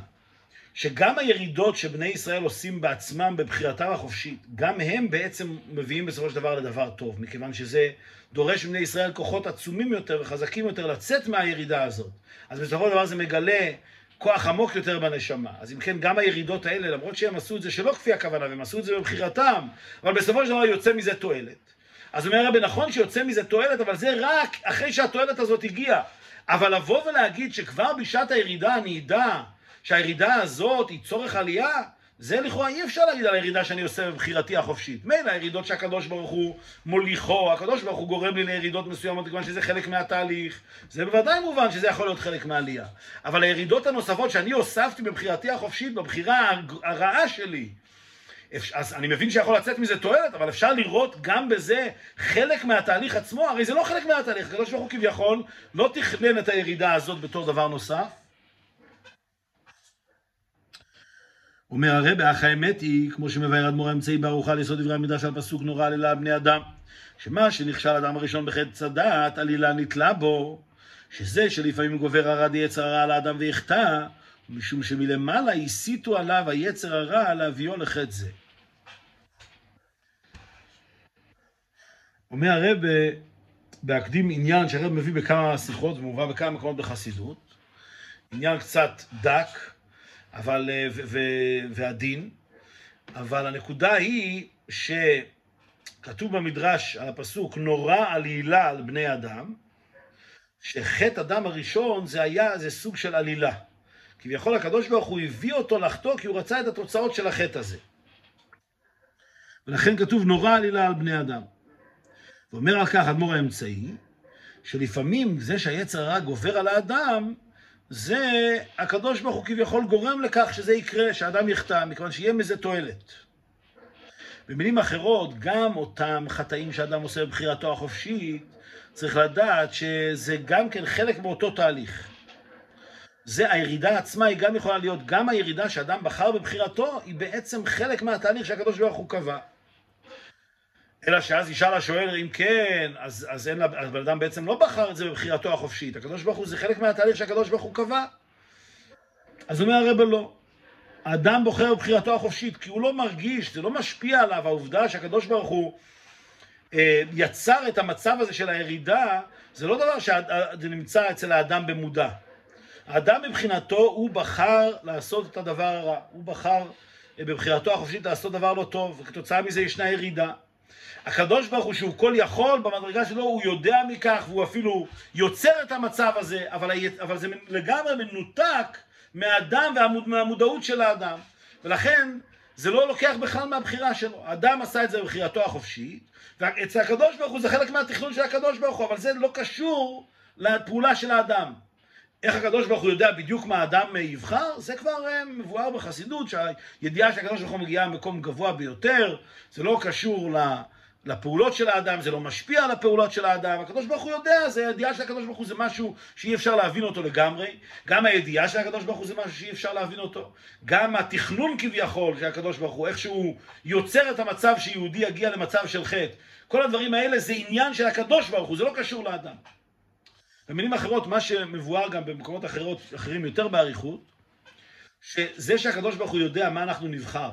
שגם הירידות שבני ישראל עושים בעצמם בבחירתם החופשית, גם הם בעצם מביאים בסופו של דבר לדבר טוב, מכיוון שזה דורש מבני ישראל כוחות עצומים יותר וחזקים יותר לצאת מהירידה הזאת. אז בסופו של דבר זה מגלה כוח עמוק יותר בנשמה. אז אם כן, גם הירידות האלה, למרות שהם עשו את זה שלא כפי הכוונה, והם עשו את זה בבחירתם, אבל בסופו של דבר יוצא מזה תועלת. אז אומר הרבי, נכון שיוצא מזה תועלת, אבל זה רק אחרי שהתועלת הזאת הגיעה. אבל לבוא ולהגיד שכבר בשעת הירידה אני אדע שהירידה הזאת היא צורך עלייה, זה לכאורה אי אפשר להגיד על הירידה שאני עושה בבחירתי החופשית. מילא הירידות שהקדוש ברוך הוא מוליכו, הקדוש ברוך הוא גורם לי לירידות מסוימות, כיוון שזה חלק מהתהליך. זה בוודאי מובן שזה יכול להיות חלק מהעלייה. אבל הירידות הנוספות שאני הוספתי בבחירתי החופשית, בבחירה הרעה שלי, אז אני מבין שיכול לצאת מזה תועלת, אבל אפשר לראות גם בזה חלק מהתהליך עצמו, הרי זה לא חלק מהתהליך, הקדוש ברוך הוא כביכול לא תכנן את הירידה הזאת בתור דבר נוסף, אומר הרב, אך האמת היא, כמו שמבאר אדמו"ר האמצעי בארוחה על יסוד דברי המדרש על פסוק נורא עלילה בני אדם, שמה שנכשל אדם הראשון בחטא צדת, עלילה נתלה בו, שזה שלפעמים גובר הרע יצר הרע על האדם ויחטא, משום שמלמעלה הסיתו עליו היצר הרע להביאו לחטא זה. אומר הרב בהקדים עניין שהרב מביא בכמה שיחות ומובא בכמה מקומות בחסידות, עניין קצת דק, אבל, אה, ו, ו, והדין, אבל הנקודה היא שכתוב במדרש על הפסוק, נורא עלילה על בני אדם, שחטא אדם הראשון זה היה, זה סוג של עלילה. כביכול הקדוש ברוך הוא הביא אותו לחטוא כי הוא רצה את התוצאות של החטא הזה. ולכן כתוב נורא עלילה על בני אדם. ואומר על כך אדמו"ר האמצעי, שלפעמים זה שהיצר הרע גובר על האדם, זה הקדוש ברוך הוא כביכול גורם לכך שזה יקרה, שאדם יחטא, מכיוון שיהיה מזה תועלת. במילים אחרות, גם אותם חטאים שאדם עושה בבחירתו החופשית, צריך לדעת שזה גם כן חלק מאותו תהליך. זה הירידה עצמה היא גם יכולה להיות, גם הירידה שאדם בחר בבחירתו, היא בעצם חלק מהתהליך שהקדוש ברוך הוא קבע. אלא שאז ישאל השואל, אם כן, אז, אז אין לה, הבן אדם בעצם לא בחר את זה בבחירתו החופשית. הקדוש ברוך הוא זה חלק מהתהליך שהקדוש ברוך הוא קבע. אז אומר הרב לא. האדם בוחר בבחירתו החופשית, כי הוא לא מרגיש, זה לא משפיע עליו, העובדה שהקדוש ברוך הוא אה, יצר את המצב הזה של הירידה, זה לא דבר שזה נמצא אצל האדם במודע. האדם מבחינתו, הוא בחר לעשות את הדבר הרע. הוא בחר אה, בבחירתו החופשית לעשות דבר לא טוב, וכתוצאה מזה ישנה ירידה. הקדוש ברוך הוא שהוא כל יכול, במדרגה שלו הוא יודע מכך והוא אפילו יוצר את המצב הזה, אבל, אבל זה לגמרי מנותק מהאדם ומהמודעות של האדם. ולכן זה לא לוקח בכלל מהבחירה שלו. האדם עשה את זה בבחירתו החופשית, ואצל הקדוש ברוך הוא זה חלק מהתכנון של הקדוש ברוך הוא, אבל זה לא קשור לפעולה של האדם. איך הקדוש ברוך הוא יודע בדיוק מה האדם יבחר, זה כבר אה, מבואר בחסידות, שהידיעה של הקדוש ברוך הוא מגיעה ממקום גבוה ביותר, זה לא קשור לפעולות של האדם, זה לא משפיע על הפעולות של האדם, הקדוש ברוך הוא יודע, זה הידיעה של הקדוש ברוך הוא זה משהו שאי אפשר להבין אותו לגמרי, גם הידיעה של הקדוש ברוך הוא זה משהו שאי אפשר להבין אותו, גם התכנון כביכול של הקדוש ברוך הוא, איך שהוא יוצר את המצב שיהודי יגיע למצב של חטא, כל הדברים האלה זה עניין של הקדוש ברוך הוא, זה לא קשור לאדם. במילים אחרות, מה שמבואר גם במקומות אחרות, אחרים יותר באריכות, שזה שהקדוש ברוך הוא יודע מה אנחנו נבחר,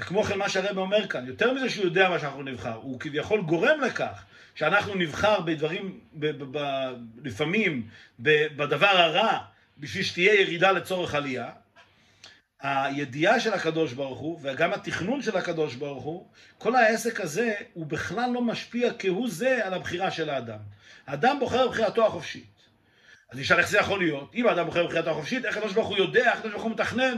וכמו כן מה שהרב אומר כאן, יותר מזה שהוא יודע מה שאנחנו נבחר, הוא כביכול גורם לכך שאנחנו נבחר בדברים, ב, ב, ב, לפעמים בדבר הרע, בשביל שתהיה ירידה לצורך עלייה. הידיעה של הקדוש ברוך הוא, וגם התכנון של הקדוש ברוך הוא, כל העסק הזה, הוא בכלל לא משפיע כהוא זה על הבחירה של האדם. האדם בוחר בבחירתו החופשית. אז נשאל איך זה יכול להיות? אם האדם בוחר בבחירתו החופשית, איך הקדוש ברוך הוא יודע, איך הקדוש ברוך הוא מתכנן?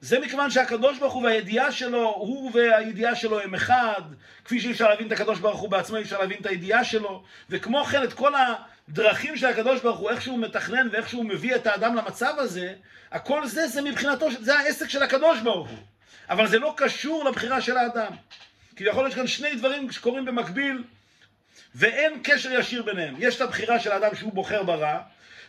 זה מכיוון שהקדוש ברוך הוא והידיעה שלו, הוא והידיעה שלו הם אחד, כפי שאי אפשר להבין את הקדוש ברוך הוא בעצמו, אי אפשר להבין את הידיעה שלו, וכמו כן את כל הדרכים של הקדוש ברוך הוא, איך שהוא מתכנן ואיך שהוא מביא את האדם למצב הזה, הכל זה, זה מבחינתו, זה העסק של הקדוש ברוך הוא. אבל זה לא קשור לבחירה של האדם. כי יכול להיות כאן שני דברים שקורים במקביל, ואין קשר ישיר ביניהם. יש את הבחירה של האדם שהוא בוחר ברע,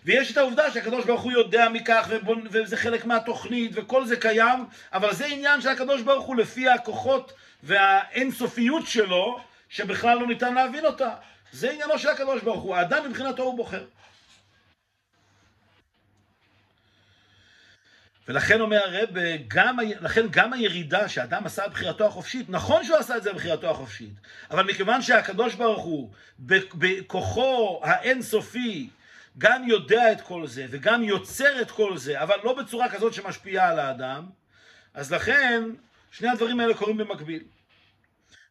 ויש את העובדה שהקדוש ברוך הוא יודע מכך. וזה חלק מהתוכנית, וכל זה קיים, אבל זה עניין של הקדוש ברוך הוא לפי הכוחות והאינסופיות שלו, שבכלל לא ניתן להבין אותה. זה עניינו של הקדוש ברוך הוא, האדם מבחינתו הוא בוחר. ולכן אומר הרב, גם, לכן גם הירידה שאדם עשה בבחירתו החופשית, נכון שהוא עשה את זה בבחירתו החופשית, אבל מכיוון שהקדוש ברוך הוא, בכוחו האינסופי, גם יודע את כל זה וגם יוצר את כל זה, אבל לא בצורה כזאת שמשפיעה על האדם, אז לכן שני הדברים האלה קורים במקביל.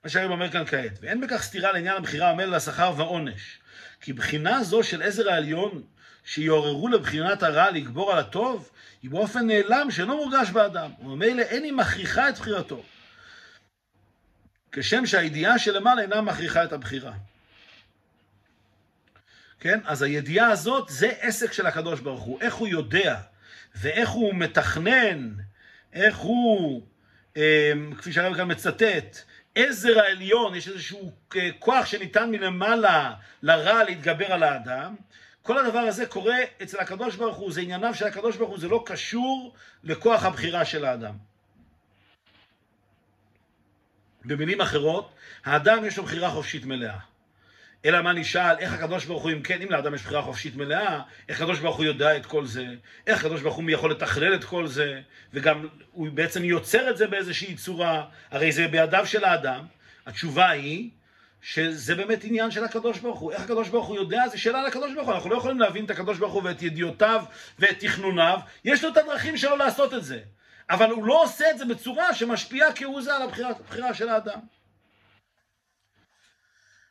מה שהרב אומר כאן כעת, ואין בכך סתירה לעניין הבחירה המלא לשכר ועונש, כי בחינה זו של עזר העליון, שיעוררו לבחינת הרע לגבור על הטוב, היא באופן נעלם שאינו מורגש באדם, וממילא אין היא מכריחה את בחירתו. כשם שהידיעה שלמעלה אינה מכריחה את הבחירה. כן? אז הידיעה הזאת זה עסק של הקדוש ברוך הוא, איך הוא יודע ואיך הוא מתכנן, איך הוא, אה, כפי שהרב כאן מצטט, עזר העליון, יש איזשהו כוח שניתן מלמעלה לרע להתגבר על האדם. כל הדבר הזה קורה אצל הקדוש ברוך הוא, זה ענייניו של הקדוש ברוך הוא, זה לא קשור לכוח הבחירה של האדם. במילים אחרות, האדם יש לו בחירה חופשית מלאה. אלא מה נשאל, איך הקדוש ברוך הוא, אם כן, אם לאדם יש בחירה חופשית מלאה, איך הקדוש ברוך הוא יודע את כל זה, איך הקדוש ברוך הוא יכול לתכלל את כל זה, וגם הוא בעצם יוצר את זה באיזושהי צורה, הרי זה בידיו של האדם. התשובה היא שזה באמת עניין של הקדוש ברוך הוא. איך הקדוש ברוך הוא יודע, זה שאלה לקדוש ברוך הוא. אנחנו לא יכולים להבין את הקדוש ברוך הוא ואת ידיעותיו ואת תכנוניו. יש לו את הדרכים שלו לעשות את זה. אבל הוא לא עושה את זה בצורה שמשפיעה כהוא זה על הבחירה, הבחירה של האדם.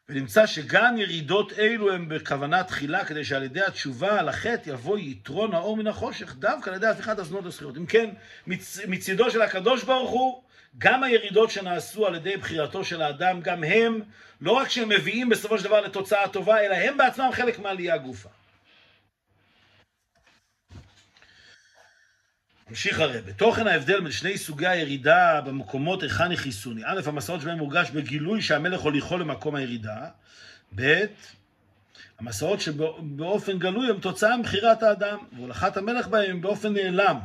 ונמצא שגם ירידות אלו הן בכוונה תחילה, כדי שעל ידי התשובה על החטא יבוא יתרון האור מן החושך, דווקא על ידי הפיכת הזנות לזכויות. אם כן, מצ, מצידו של הקדוש ברוך הוא, גם הירידות שנעשו על ידי בחירתו של האדם, גם הם, לא רק שהם מביאים בסופו של דבר לתוצאה טובה, אלא הם בעצמם חלק מעלייה גופה. ממשיך הרי, בתוכן ההבדל בין שני סוגי הירידה במקומות היכן היא חיסוני. א', המסעות שבהם מורגש בגילוי שהמלך הוליכו למקום הירידה. ב', המסעות שבאופן גלוי הם תוצאה מבחירת האדם, והולכת המלך בהם הם באופן נעלם.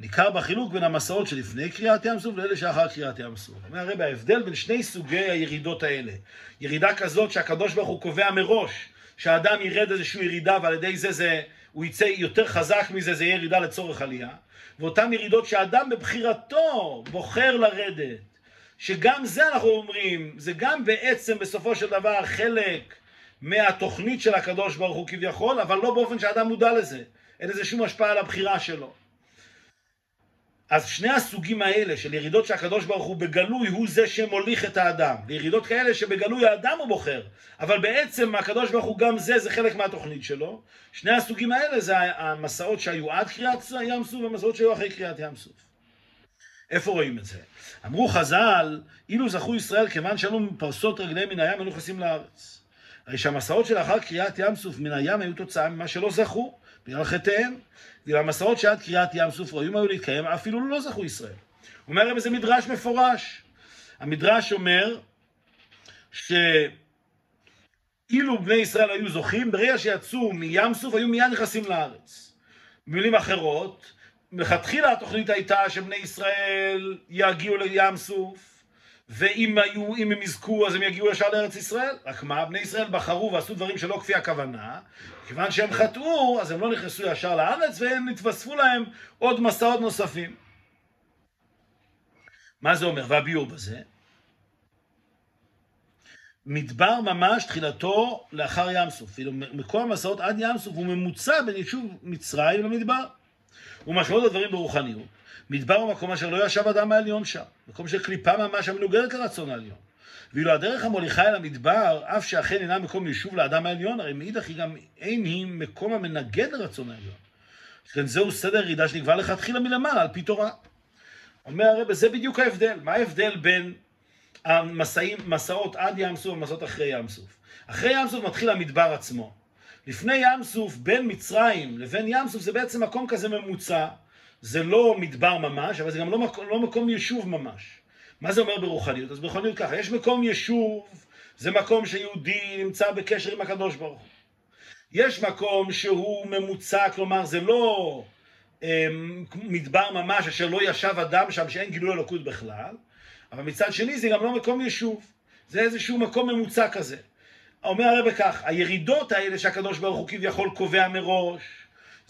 ניכר בחילוק בין המסעות שלפני קריאת ים סוף לאלה שאחר קריאת ים סוף. אומר הרב, ההבדל בין שני סוגי הירידות האלה, ירידה כזאת שהקדוש ברוך הוא קובע מראש, שהאדם ירד איזושהי ירידה ועל ידי זה, זה הוא יצא יותר חזק מזה, זה יהיה ירידה לצורך עלייה. ואותן ירידות שאדם בבחירתו בוחר לרדת, שגם זה אנחנו אומרים, זה גם בעצם בסופו של דבר חלק מהתוכנית של הקדוש ברוך הוא כביכול, אבל לא באופן שאדם מודע לזה. אין לזה שום השפעה על הבחירה שלו. אז שני הסוגים האלה של ירידות שהקדוש ברוך הוא בגלוי הוא זה שמוליך את האדם, וירידות כאלה שבגלוי האדם הוא בוחר, אבל בעצם הקדוש ברוך הוא גם זה, זה חלק מהתוכנית שלו. שני הסוגים האלה זה המסעות שהיו עד קריאת ים סוף והמסעות שהיו אחרי קריאת ים סוף. איפה רואים את זה? אמרו חז"ל, אילו זכו ישראל כיוון שהיו פרסות רגליהם מן הים, היו נכנסים לארץ. הרי שהמסעות שלאחר קריאת ים סוף מן הים היו תוצאה ממה שלא זכו, בגלל חטאיהם. והמסעות שעד קריאת ים סוף ראויים היו להתקיים, אפילו לא זכו ישראל. אומר, זה מדרש מפורש. המדרש אומר שאילו בני ישראל היו זוכים, ברגע שיצאו מים סוף היו מיד נכנסים לארץ. במילים אחרות, מלכתחילה התוכנית הייתה שבני ישראל יגיעו לים סוף, ואם היו, אם הם יזכו אז הם יגיעו ישר לארץ ישראל. רק מה, בני ישראל בחרו ועשו דברים שלא כפי הכוונה, כיוון שהם חטאו, אז הם לא נכנסו ישר לארץ, והם התווספו להם עוד מסעות נוספים. מה זה אומר? והביאור בזה? מדבר ממש תחילתו לאחר ים סוף. כאילו, מקום המסעות עד ים סוף הוא ממוצע בין יישוב מצרים למדבר. ומשמעות הדברים ברוחניות. מדבר הוא מקום אשר לא ישב אדם העליון שם, מקום של קליפה ממש המנוגדת לרצון העליון. ואילו הדרך המוליכה אל המדבר, אף שאכן אינה מקום יישוב לאדם העליון, הרי מאידך היא גם אין היא מקום המנגד לרצון העליון. שכן זהו סדר ירידה שנקבע לכתחילה מלמעלה, על פי תורה. אומר הרב, זה בדיוק ההבדל. מה ההבדל בין המסעות עד ים סוף ומסעות אחרי ים סוף? אחרי ים סוף מתחיל המדבר עצמו. לפני ים סוף, בין מצרים לבין ים סוף, זה בעצם מקום כזה ממוצע. זה לא מדבר ממש, אבל זה גם לא מקום, לא מקום יישוב ממש. מה זה אומר ברוחניות? אז ברוחניות ככה, יש מקום יישוב, זה מקום שיהודי נמצא בקשר עם הקדוש ברוך הוא. יש מקום שהוא ממוצע, כלומר זה לא אה, מדבר ממש, אשר לא ישב אדם שם, שאין גילוי אלוקות בכלל, אבל מצד שני זה גם לא מקום יישוב, זה איזשהו מקום ממוצע כזה. אומר הרבה כך, הירידות האלה שהקדוש ברוך הוא כביכול קובע מראש,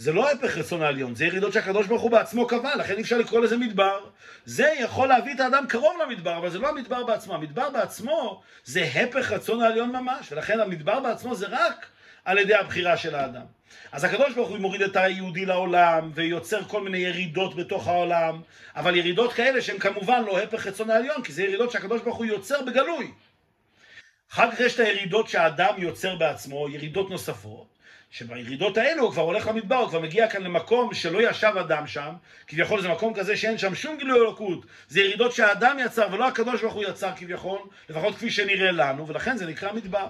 זה לא הפך רצון העליון, זה ירידות שהקדוש ברוך הוא בעצמו קבע, לכן אי אפשר לקרוא לזה מדבר. זה יכול להביא את האדם קרוב למדבר, אבל זה לא המדבר בעצמו. המדבר בעצמו זה הפך רצון העליון ממש, ולכן המדבר בעצמו זה רק על ידי הבחירה של האדם. אז הקדוש ברוך הוא מוריד את היהודי לעולם, ויוצר כל מיני ירידות בתוך העולם, אבל ירידות כאלה שהן כמובן לא הפך רצון העליון, כי זה ירידות שהקדוש ברוך הוא יוצר בגלוי. אחר כך יש את הירידות שהאדם יוצר בעצמו, ירידות נוספות, שבירידות האלו הוא כבר הולך למדבר, הוא כבר מגיע כאן למקום שלא ישב אדם שם, כביכול זה מקום כזה שאין שם שום גילוי אלוקות, זה ירידות שהאדם יצר ולא הקדוש ברוך הוא יצר כביכול, לפחות כפי שנראה לנו, ולכן זה נקרא מדבר.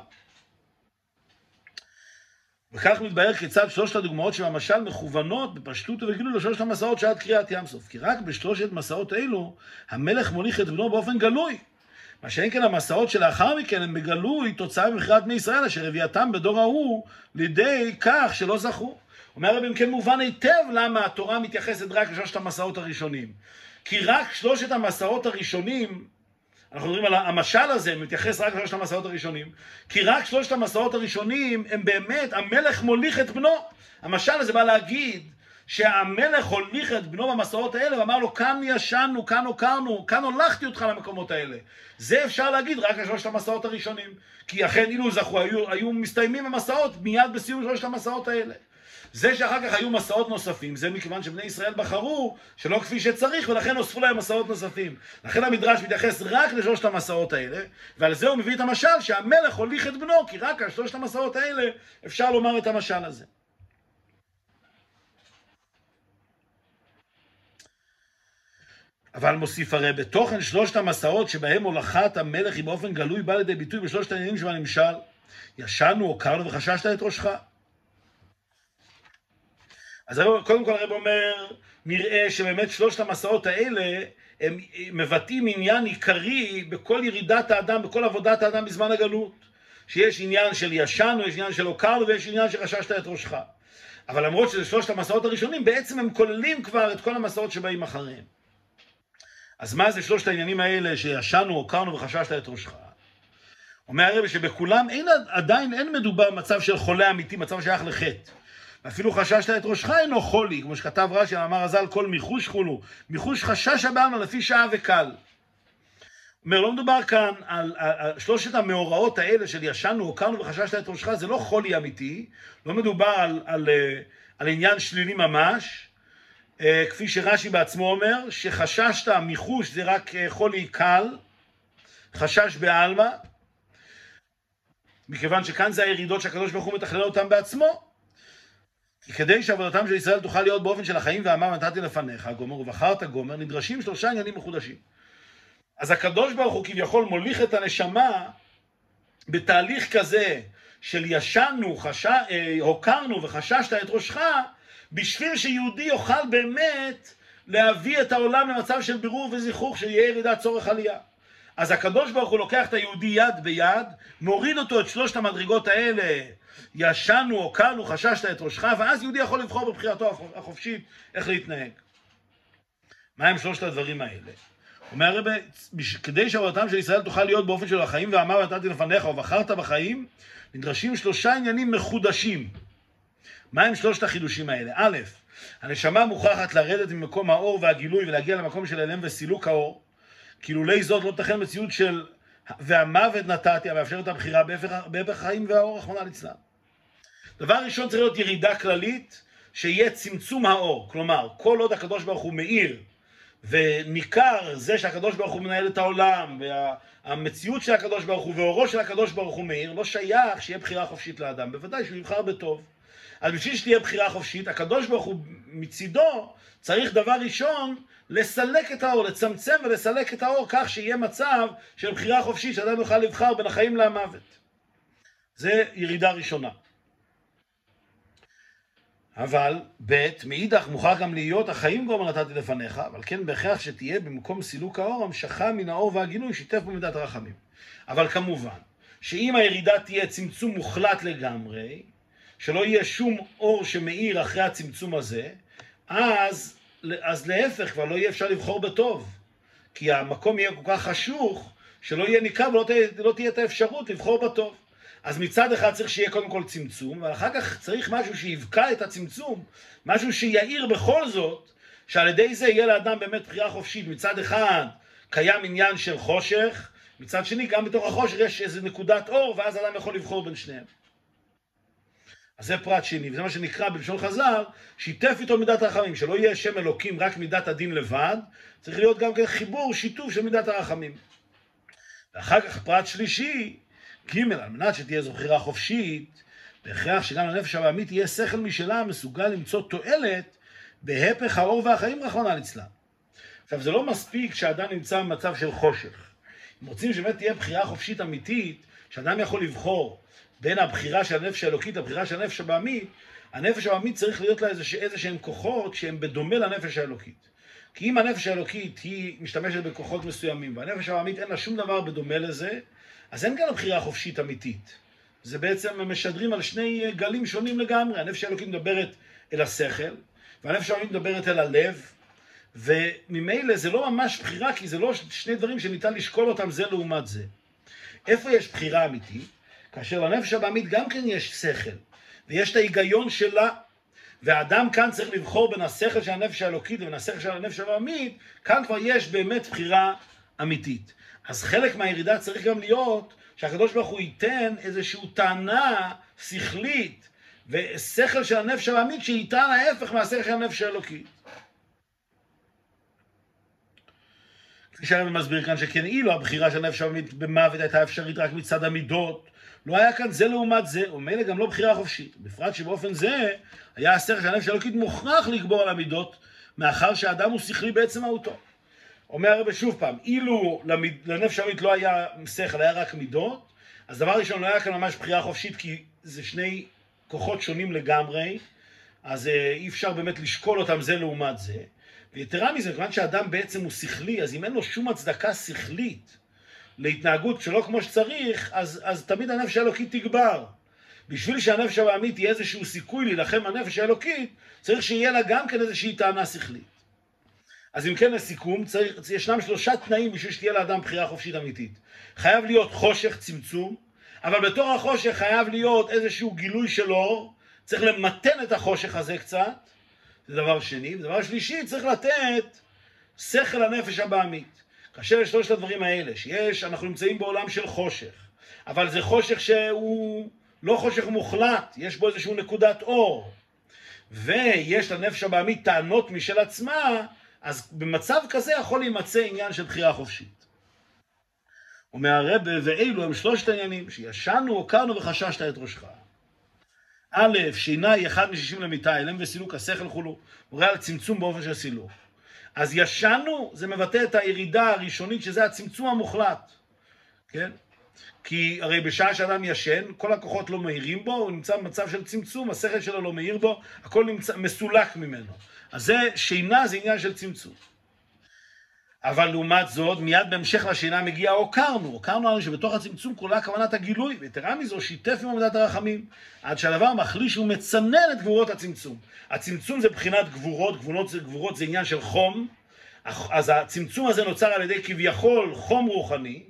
וכך מתבהר כיצד שלושת הדוגמאות של המשל מכוונות בפשטות ובגילוי לשלושת המסעות שעד קריאת ים סוף. כי רק בשלושת מסעות אלו המלך מוליך את בנו באופן גלוי. מה שאין כן המסעות שלאחר מכן הם בגלוי תוצאה ממכירת בני ישראל אשר הביאתם בדור ההוא לידי כך שלא זכו. אומר רבי אם כן מובן היטב למה התורה מתייחסת רק לשלושת המסעות הראשונים. כי רק שלושת המסעות הראשונים, אנחנו מדברים על המשל הזה, מתייחס רק לשלושת המסעות הראשונים, כי רק שלושת המסעות הראשונים הם באמת, המלך מוליך את בנו. המשל הזה בא להגיד שהמלך הוליך את בנו במסעות האלה ואמר לו, כאן ישנו, כאן הוקרנו, כאן הולכתי אותך למקומות האלה. זה אפשר להגיד רק לשלושת המסעות הראשונים. כי אכן אילו זכו, היו, היו מסתיימים המסעות מיד בסיום שלושת המסעות האלה. זה שאחר כך היו מסעות נוספים, זה מכיוון שבני ישראל בחרו שלא כפי שצריך, ולכן נוספו להם מסעות נוספים. לכן המדרש מתייחס רק לשלושת המסעות האלה, ועל זה הוא מביא את המשל שהמלך הוליך את בנו, כי רק על שלושת המסעות האלה אפשר לומר את המשל הזה. אבל מוסיף הרי בתוכן שלושת המסעות שבהם הולכת המלך היא באופן גלוי בא לידי ביטוי בשלושת העניינים שבנמשל. ישנו, הוקרנו וחששת את ראשך. אז הרב, קודם כל הרב אומר, נראה שבאמת שלושת המסעות האלה הם מבטאים עניין עיקרי בכל ירידת האדם, בכל עבודת האדם בזמן הגלות. שיש עניין של ישנו, יש עניין של הוקרנו ויש עניין שחששת את ראשך. אבל למרות שזה שלושת המסעות הראשונים, בעצם הם כוללים כבר את כל המסעות שבאים אחריהם. אז מה זה שלושת העניינים האלה שישנו, הוקרנו וחששת את ראשך? אומר הרבי שבכולם אין, עדיין אין מדובר במצב של חולה אמיתי, מצב שייך לחטא. ואפילו חששת את ראשך אינו חולי, כמו שכתב רש"י, אמר הז"ל, כל מיחוש חולו. מיחוש חשש הבאנו לפי שעה וקל. אומר, לא מדובר כאן על, על, על שלושת המאורעות האלה של ישנו, הוקרנו וחששת את ראשך, זה לא חולי אמיתי, לא מדובר על, על, על, על עניין שלילי ממש, אה, כפי שרש"י בעצמו אומר, שחששת מחוש זה רק אה, חולי קל, חשש בעלמא, מכיוון שכאן זה הירידות שהקדוש ברוך הוא מתכנן אותן בעצמו. כדי שעבודתם של ישראל תוכל להיות באופן של החיים ואמר נתתי לפניך גומר ובחרת גומר, נדרשים שלושה עניינים מחודשים. אז הקדוש ברוך הוא כביכול מוליך את הנשמה בתהליך כזה של ישנו, חש... אה, הוקרנו וחששת את ראשך, בשביל שיהודי יוכל באמת להביא את העולם למצב של בירור וזיכוך, שיהיה ירידת צורך עלייה. אז הקדוש ברוך הוא לוקח את היהודי יד ביד, מוריד אותו את שלושת המדרגות האלה, ישנו, הוקרנו, חששת את ראשך, ואז יהודי יכול לבחור בבחירתו החופשית איך להתנהג. מה הם שלושת הדברים האלה? אומר הרבה, כדי שעבודתם של ישראל תוכל להיות באופן של החיים, ואמר נתתי לפניך ובחרת בחיים, נדרשים שלושה עניינים מחודשים. מה הם שלושת החידושים האלה? א', הנשמה מוכרחת לרדת ממקום האור והגילוי ולהגיע למקום של הלם וסילוק האור, כי לולי זאת לא תכן מציאות של והמוות נתתי, המאפשר את הבחירה בהפך החיים והאור, רחמנא ליצלן. דבר ראשון צריך להיות ירידה כללית, שיהיה צמצום האור. כלומר, כל עוד הקדוש ברוך הוא מאיר וניכר זה שהקדוש ברוך הוא מנהל את העולם, והמציאות של הקדוש ברוך הוא ואורו של הקדוש ברוך הוא מאיר, לא שייך שיהיה בחירה חופשית לאדם. בוודאי שהוא יבחר בטוב. אז בשביל שתהיה בחירה חופשית, הקדוש ברוך הוא מצידו צריך דבר ראשון לסלק את האור, לצמצם ולסלק את האור כך שיהיה מצב של בחירה חופשית, שאדם יוכל לבחר בין החיים למוות. זה ירידה ראשונה. אבל ב', מאידך מוכרח גם להיות החיים גומר נתתי לפניך, אבל כן בהכרח שתהיה במקום סילוק האור המשכה מן האור והגילוי שיתף במידת הרחמים. אבל כמובן, שאם הירידה תהיה צמצום מוחלט לגמרי, שלא יהיה שום אור שמאיר אחרי הצמצום הזה, אז, אז להפך, כבר לא יהיה אפשר לבחור בטוב. כי המקום יהיה כל כך חשוך, שלא יהיה ניכר ולא תהיה, לא תהיה את האפשרות לבחור בטוב. אז מצד אחד צריך שיהיה קודם כל צמצום, ואחר כך צריך משהו שיבקע את הצמצום, משהו שיעיר בכל זאת, שעל ידי זה יהיה לאדם באמת בחירה חופשית. מצד אחד קיים עניין של חושך, מצד שני גם בתוך החושך יש איזו נקודת אור, ואז אדם יכול לבחור בין שניהם. אז זה פרט שני, וזה מה שנקרא בלשון חז"ל, שיתף איתו מידת הרחמים, שלא יהיה שם אלוקים רק מידת הדין לבד, צריך להיות גם כן חיבור, שיתוף של מידת הרחמים. ואחר כך פרט שלישי, ג', על מנת שתהיה זו בחירה חופשית, בהכרח שגם לנפש הבעמית תהיה שכל משלה מסוגל למצוא תועלת בהפך האור והחיים רחמנא ליצלן. עכשיו זה לא מספיק שאדם נמצא במצב של חושך. אם רוצים שבאמת תהיה בחירה חופשית אמיתית, שאדם יכול לבחור בין הבחירה של הנפש האלוקית לבחירה של הנפש הבעמית, הנפש הבעמית צריך להיות לה איזה שהם כוחות שהם בדומה לנפש האלוקית. כי אם הנפש האלוקית היא משתמשת בכוחות מסוימים, והנפש הבעמית אין לה שום דבר בדומה לזה, אז אין כאן בחירה חופשית אמיתית. זה בעצם משדרים על שני גלים שונים לגמרי. הנפש האלוקית מדברת אל השכל, והנפש הבעמית מדברת אל הלב, וממילא זה לא ממש בחירה, כי זה לא שני דברים שניתן לשקול אותם זה לעומת זה. איפה יש בחירה אמיתית? כאשר לנפש הבעמית גם כן יש שכל, ויש את ההיגיון שלה, והאדם כאן צריך לבחור בין השכל של הנפש האלוקית לבין השכל של הנפש הבעמית, כאן כבר יש באמת בחירה אמיתית. אז חלק מהירידה צריך גם להיות שהקדוש ברוך הוא ייתן איזושהי טענה שכלית ושכל של הנפש הבעמית שייתן ההפך מהשכל של הנפש האלוקית. כפי שהרבי מסביר כאן שכן אילו הבחירה של הנפש הבעמית במוות הייתה אפשרית רק מצד המידות לא היה כאן זה לעומת זה, ומילא גם לא בחירה חופשית. בפרט שבאופן זה, היה השכל של הנפש האלוקית מוכרח לגבור על המידות, מאחר שהאדם הוא שכלי בעצם מהותו. אומר הרבה שוב פעם, אילו לנפש האלוקית לא היה שכל, היה רק מידות, אז דבר ראשון, לא היה כאן ממש בחירה חופשית, כי זה שני כוחות שונים לגמרי, אז אה, אי אפשר באמת לשקול אותם זה לעומת זה. ויתרה מזה, כיוון שהאדם בעצם הוא שכלי, אז אם אין לו שום הצדקה שכלית להתנהגות שלא כמו שצריך, אז, אז תמיד הנפש האלוקית תגבר. בשביל שהנפש הבעמית יהיה איזשהו סיכוי להילחם בנפש האלוקית, צריך שיהיה לה גם כן איזושהי טענה שכלית. אז אם כן לסיכום, צריך, ישנם שלושה תנאים בשביל שתהיה לאדם בחירה חופשית אמיתית. חייב להיות חושך, צמצום, אבל בתור החושך חייב להיות איזשהו גילוי של אור, צריך למתן את החושך הזה קצת, זה דבר שני. ודבר שלישי, צריך לתת שכל הנפש הבעמית. כאשר יש שלושת הדברים האלה, שיש, אנחנו נמצאים בעולם של חושך, אבל זה חושך שהוא לא חושך מוחלט, יש בו איזושהי נקודת אור. ויש לנפש הבעמית טענות משל עצמה, אז במצב כזה יכול להימצא עניין של בחירה חופשית. אומר הרבה, ואלו הם שלושת העניינים, שישנו, הוקרנו וחששת את ראשך. א', שינה היא אחד משישים למיטה, אלם וסילוק השכל כולו, מורה על צמצום באופן של סילוק. אז ישנו, זה מבטא את הירידה הראשונית, שזה הצמצום המוחלט, כן? כי הרי בשעה שאדם ישן, כל הכוחות לא מאירים בו, הוא נמצא במצב של צמצום, השכל שלו לא מאיר בו, הכל נמצא מסולק ממנו. אז זה, שינה זה עניין של צמצום. אבל לעומת זאת, מיד בהמשך לשינה מגיע הוקרנו. הוקרנו לנו שבתוך הצמצום כולה כוונת הגילוי, ויתרה מזו, שיתף עם עמדת הרחמים, עד שהדבר מחליש ומצנן את גבורות הצמצום. הצמצום זה בחינת גבורות, גבורות זה, גבורות זה עניין של חום, אז הצמצום הזה נוצר על ידי כביכול חום רוחני,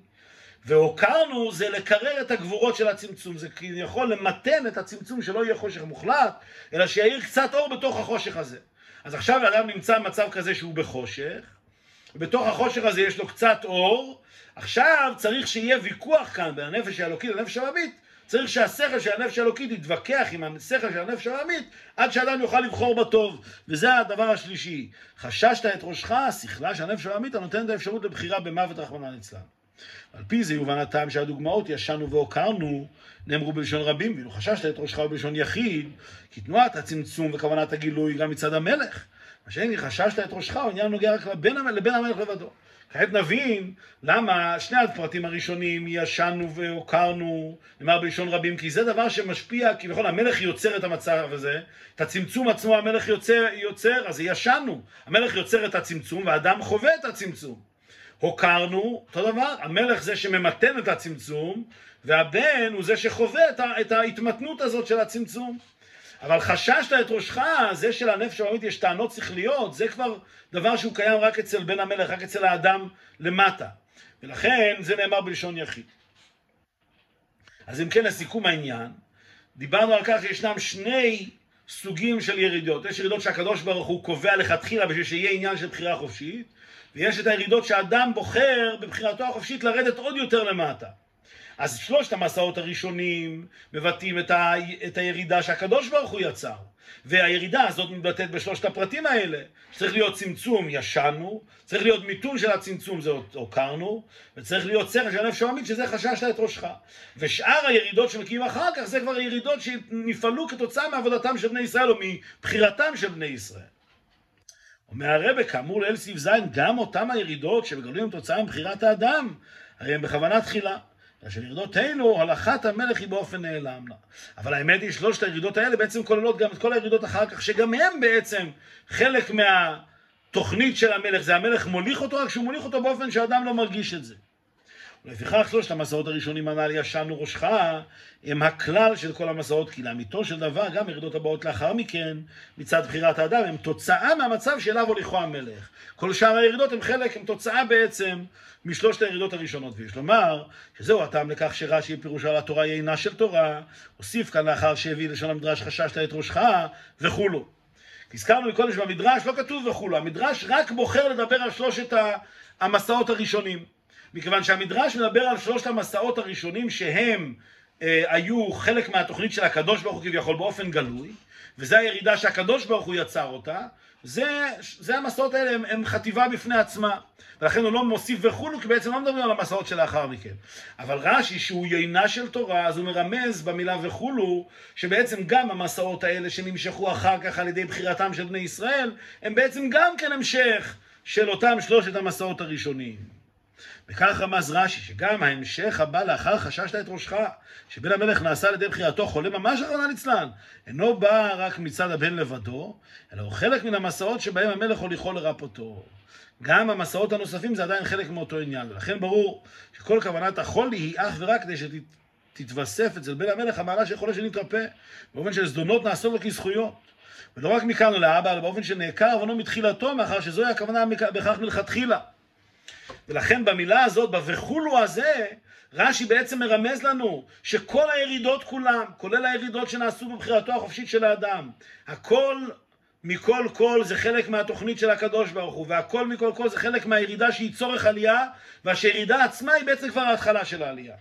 והוקרנו זה לקרר את הגבורות של הצמצום, זה כביכול למתן את הצמצום שלא יהיה חושך מוחלט, אלא שיאיר קצת אור בתוך החושך הזה. אז עכשיו האדם נמצא במצב כזה שהוא בחושך, ובתוך החושך הזה יש לו קצת אור, עכשיו צריך שיהיה ויכוח כאן בין הנפש האלוקית לנפש העממית, צריך שהשכל של הנפש האלוקית יתווכח עם השכל של הנפש העממית עד שאדם יוכל לבחור בטוב, וזה הדבר השלישי. חששת את ראשך, שכלה של הנפש העממית הנותנת האפשרות לבחירה במוות רחמנא ליצלן. על פי זה יובן הטעם שהדוגמאות ישנו והוקרנו נאמרו בלשון רבים, ואילו חששת את ראשך בלשון יחיד, כי תנועת הצמצום וכוונת הגילוי גם מצד המלך. מה שאין לי חששת את ראשך, הוא עניין נוגע רק לבן, לבן המלך לבדו. כעת נבין למה שני הפרטים הראשונים ישנו והוקרנו, נאמר בלשון רבים, כי זה דבר שמשפיע, כביכול המלך יוצר את המצב הזה, את הצמצום עצמו המלך יוצר, יוצר אז ישנו. המלך יוצר את הצמצום והאדם חווה את הצמצום. הוקרנו, אותו דבר, המלך זה שממתן את הצמצום, והבן הוא זה שחווה את ההתמתנות הזאת של הצמצום. אבל חששת את ראשך, זה שלנפש העולמית יש טענות שכליות, זה כבר דבר שהוא קיים רק אצל בן המלך, רק אצל האדם למטה. ולכן זה נאמר בלשון יחיד. אז אם כן, לסיכום העניין, דיברנו על כך שישנם שני סוגים של ירידות. יש ירידות שהקדוש ברוך הוא קובע לכתחילה בשביל שיהיה עניין של בחירה חופשית, ויש את הירידות שהאדם בוחר בבחירתו החופשית לרדת עוד יותר למטה. אז שלושת המסעות הראשונים מבטאים את, ה, את הירידה שהקדוש ברוך הוא יצר. והירידה הזאת מתבטאת בשלושת הפרטים האלה. צריך להיות צמצום, ישנו, צריך להיות מיתון של הצמצום, זה הוקרנו, וצריך להיות שכל של הנפש העמית, שזה חששת את ראשך. ושאר הירידות שמקימים אחר כך, זה כבר ירידות שנפעלו כתוצאה מעבודתם של בני ישראל, או מבחירתם של בני ישראל. אומר הרבה, כאמור לאל סעיף ז', גם אותם הירידות שמגלים תוצאה מבחירת האדם, הרי הם בכוונה תחילה. כאשר ירידות אלו, הלכת המלך היא באופן נעלם לה. אבל האמת היא, שלושת הירידות האלה בעצם כוללות גם את כל הירידות אחר כך, שגם הם בעצם חלק מהתוכנית של המלך. זה המלך מוליך אותו, רק שהוא מוליך אותו באופן שאדם לא מרגיש את זה. ולפיכך שלושת המסעות הראשונים הנ"ל ישנו ראשך הם הכלל של כל המסעות, כי לאמיתו של דבר גם ירידות הבאות לאחר מכן מצד בחירת האדם הם תוצאה מהמצב שאליו הוליכו המלך. כל שאר הירידות הם חלק, הם תוצאה בעצם משלושת הירידות הראשונות. ויש לומר שזהו הטעם לכך שרש"י פירושו על התורה היא אינה של תורה, הוסיף כאן לאחר שהביא לשון המדרש חששת את ראשך וכולו. הזכרנו מקודם שבמדרש לא כתוב וכולו, המדרש רק בוחר לדבר על שלושת המסעות הראשונים. מכיוון שהמדרש מדבר על שלושת המסעות הראשונים שהם אה, היו חלק מהתוכנית של הקדוש ברוך הוא כביכול באופן גלוי, וזו הירידה שהקדוש ברוך הוא יצר אותה, זה, זה המסעות האלה הם, הם חטיבה בפני עצמה, ולכן הוא לא מוסיף וכולו, כי בעצם לא מדברים על המסעות שלאחר מכן. אבל רש"י, שהוא יינה של תורה, אז הוא מרמז במילה וכולו, שבעצם גם המסעות האלה שנמשכו אחר כך על ידי בחירתם של בני ישראל, הם בעצם גם כן המשך של אותם שלושת המסעות הראשונים. וכך רמז רש"י, שגם ההמשך הבא לאחר חששת את ראשך, שבן המלך נעשה על ידי בחירתו חולה ממש אחרונה ליצלן, אינו בא רק מצד הבן לבדו, אלא הוא חלק מן המסעות שבהם המלך הוליכו לרפאותו. גם המסעות הנוספים זה עדיין חלק מאותו עניין, ולכן ברור שכל כוונת החולי היא אך ורק כדי שתתווסף אצל בן המלך המעלה של חולה שנתרפא, באופן של זדונות נעשו לו כזכויות. ולא רק מכאן ולהבא, אלא באופן שנעקר עוונו מתחילתו, מאחר שזוהי הכוונה בכך מלכתחילה. ולכן במילה הזאת, ב"וכולו" הזה, רש"י בעצם מרמז לנו שכל הירידות כולם, כולל הירידות שנעשו בבחירתו החופשית של האדם, הכל מכל כל זה חלק מהתוכנית של הקדוש ברוך הוא, והכל מכל כל זה חלק מהירידה שהיא צורך עלייה, ושהירידה עצמה היא בעצם כבר ההתחלה של העלייה.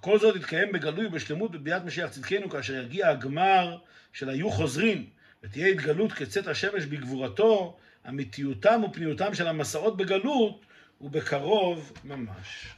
כל זאת יתקיים בגלוי ובשלמות בביאת משיח צדקנו, כאשר יגיע הגמר של היו חוזרים, ותהיה התגלות כצאת השמש בגבורתו, אמיתיותם ופניותם של המסעות בגלות, ובקרוב ממש.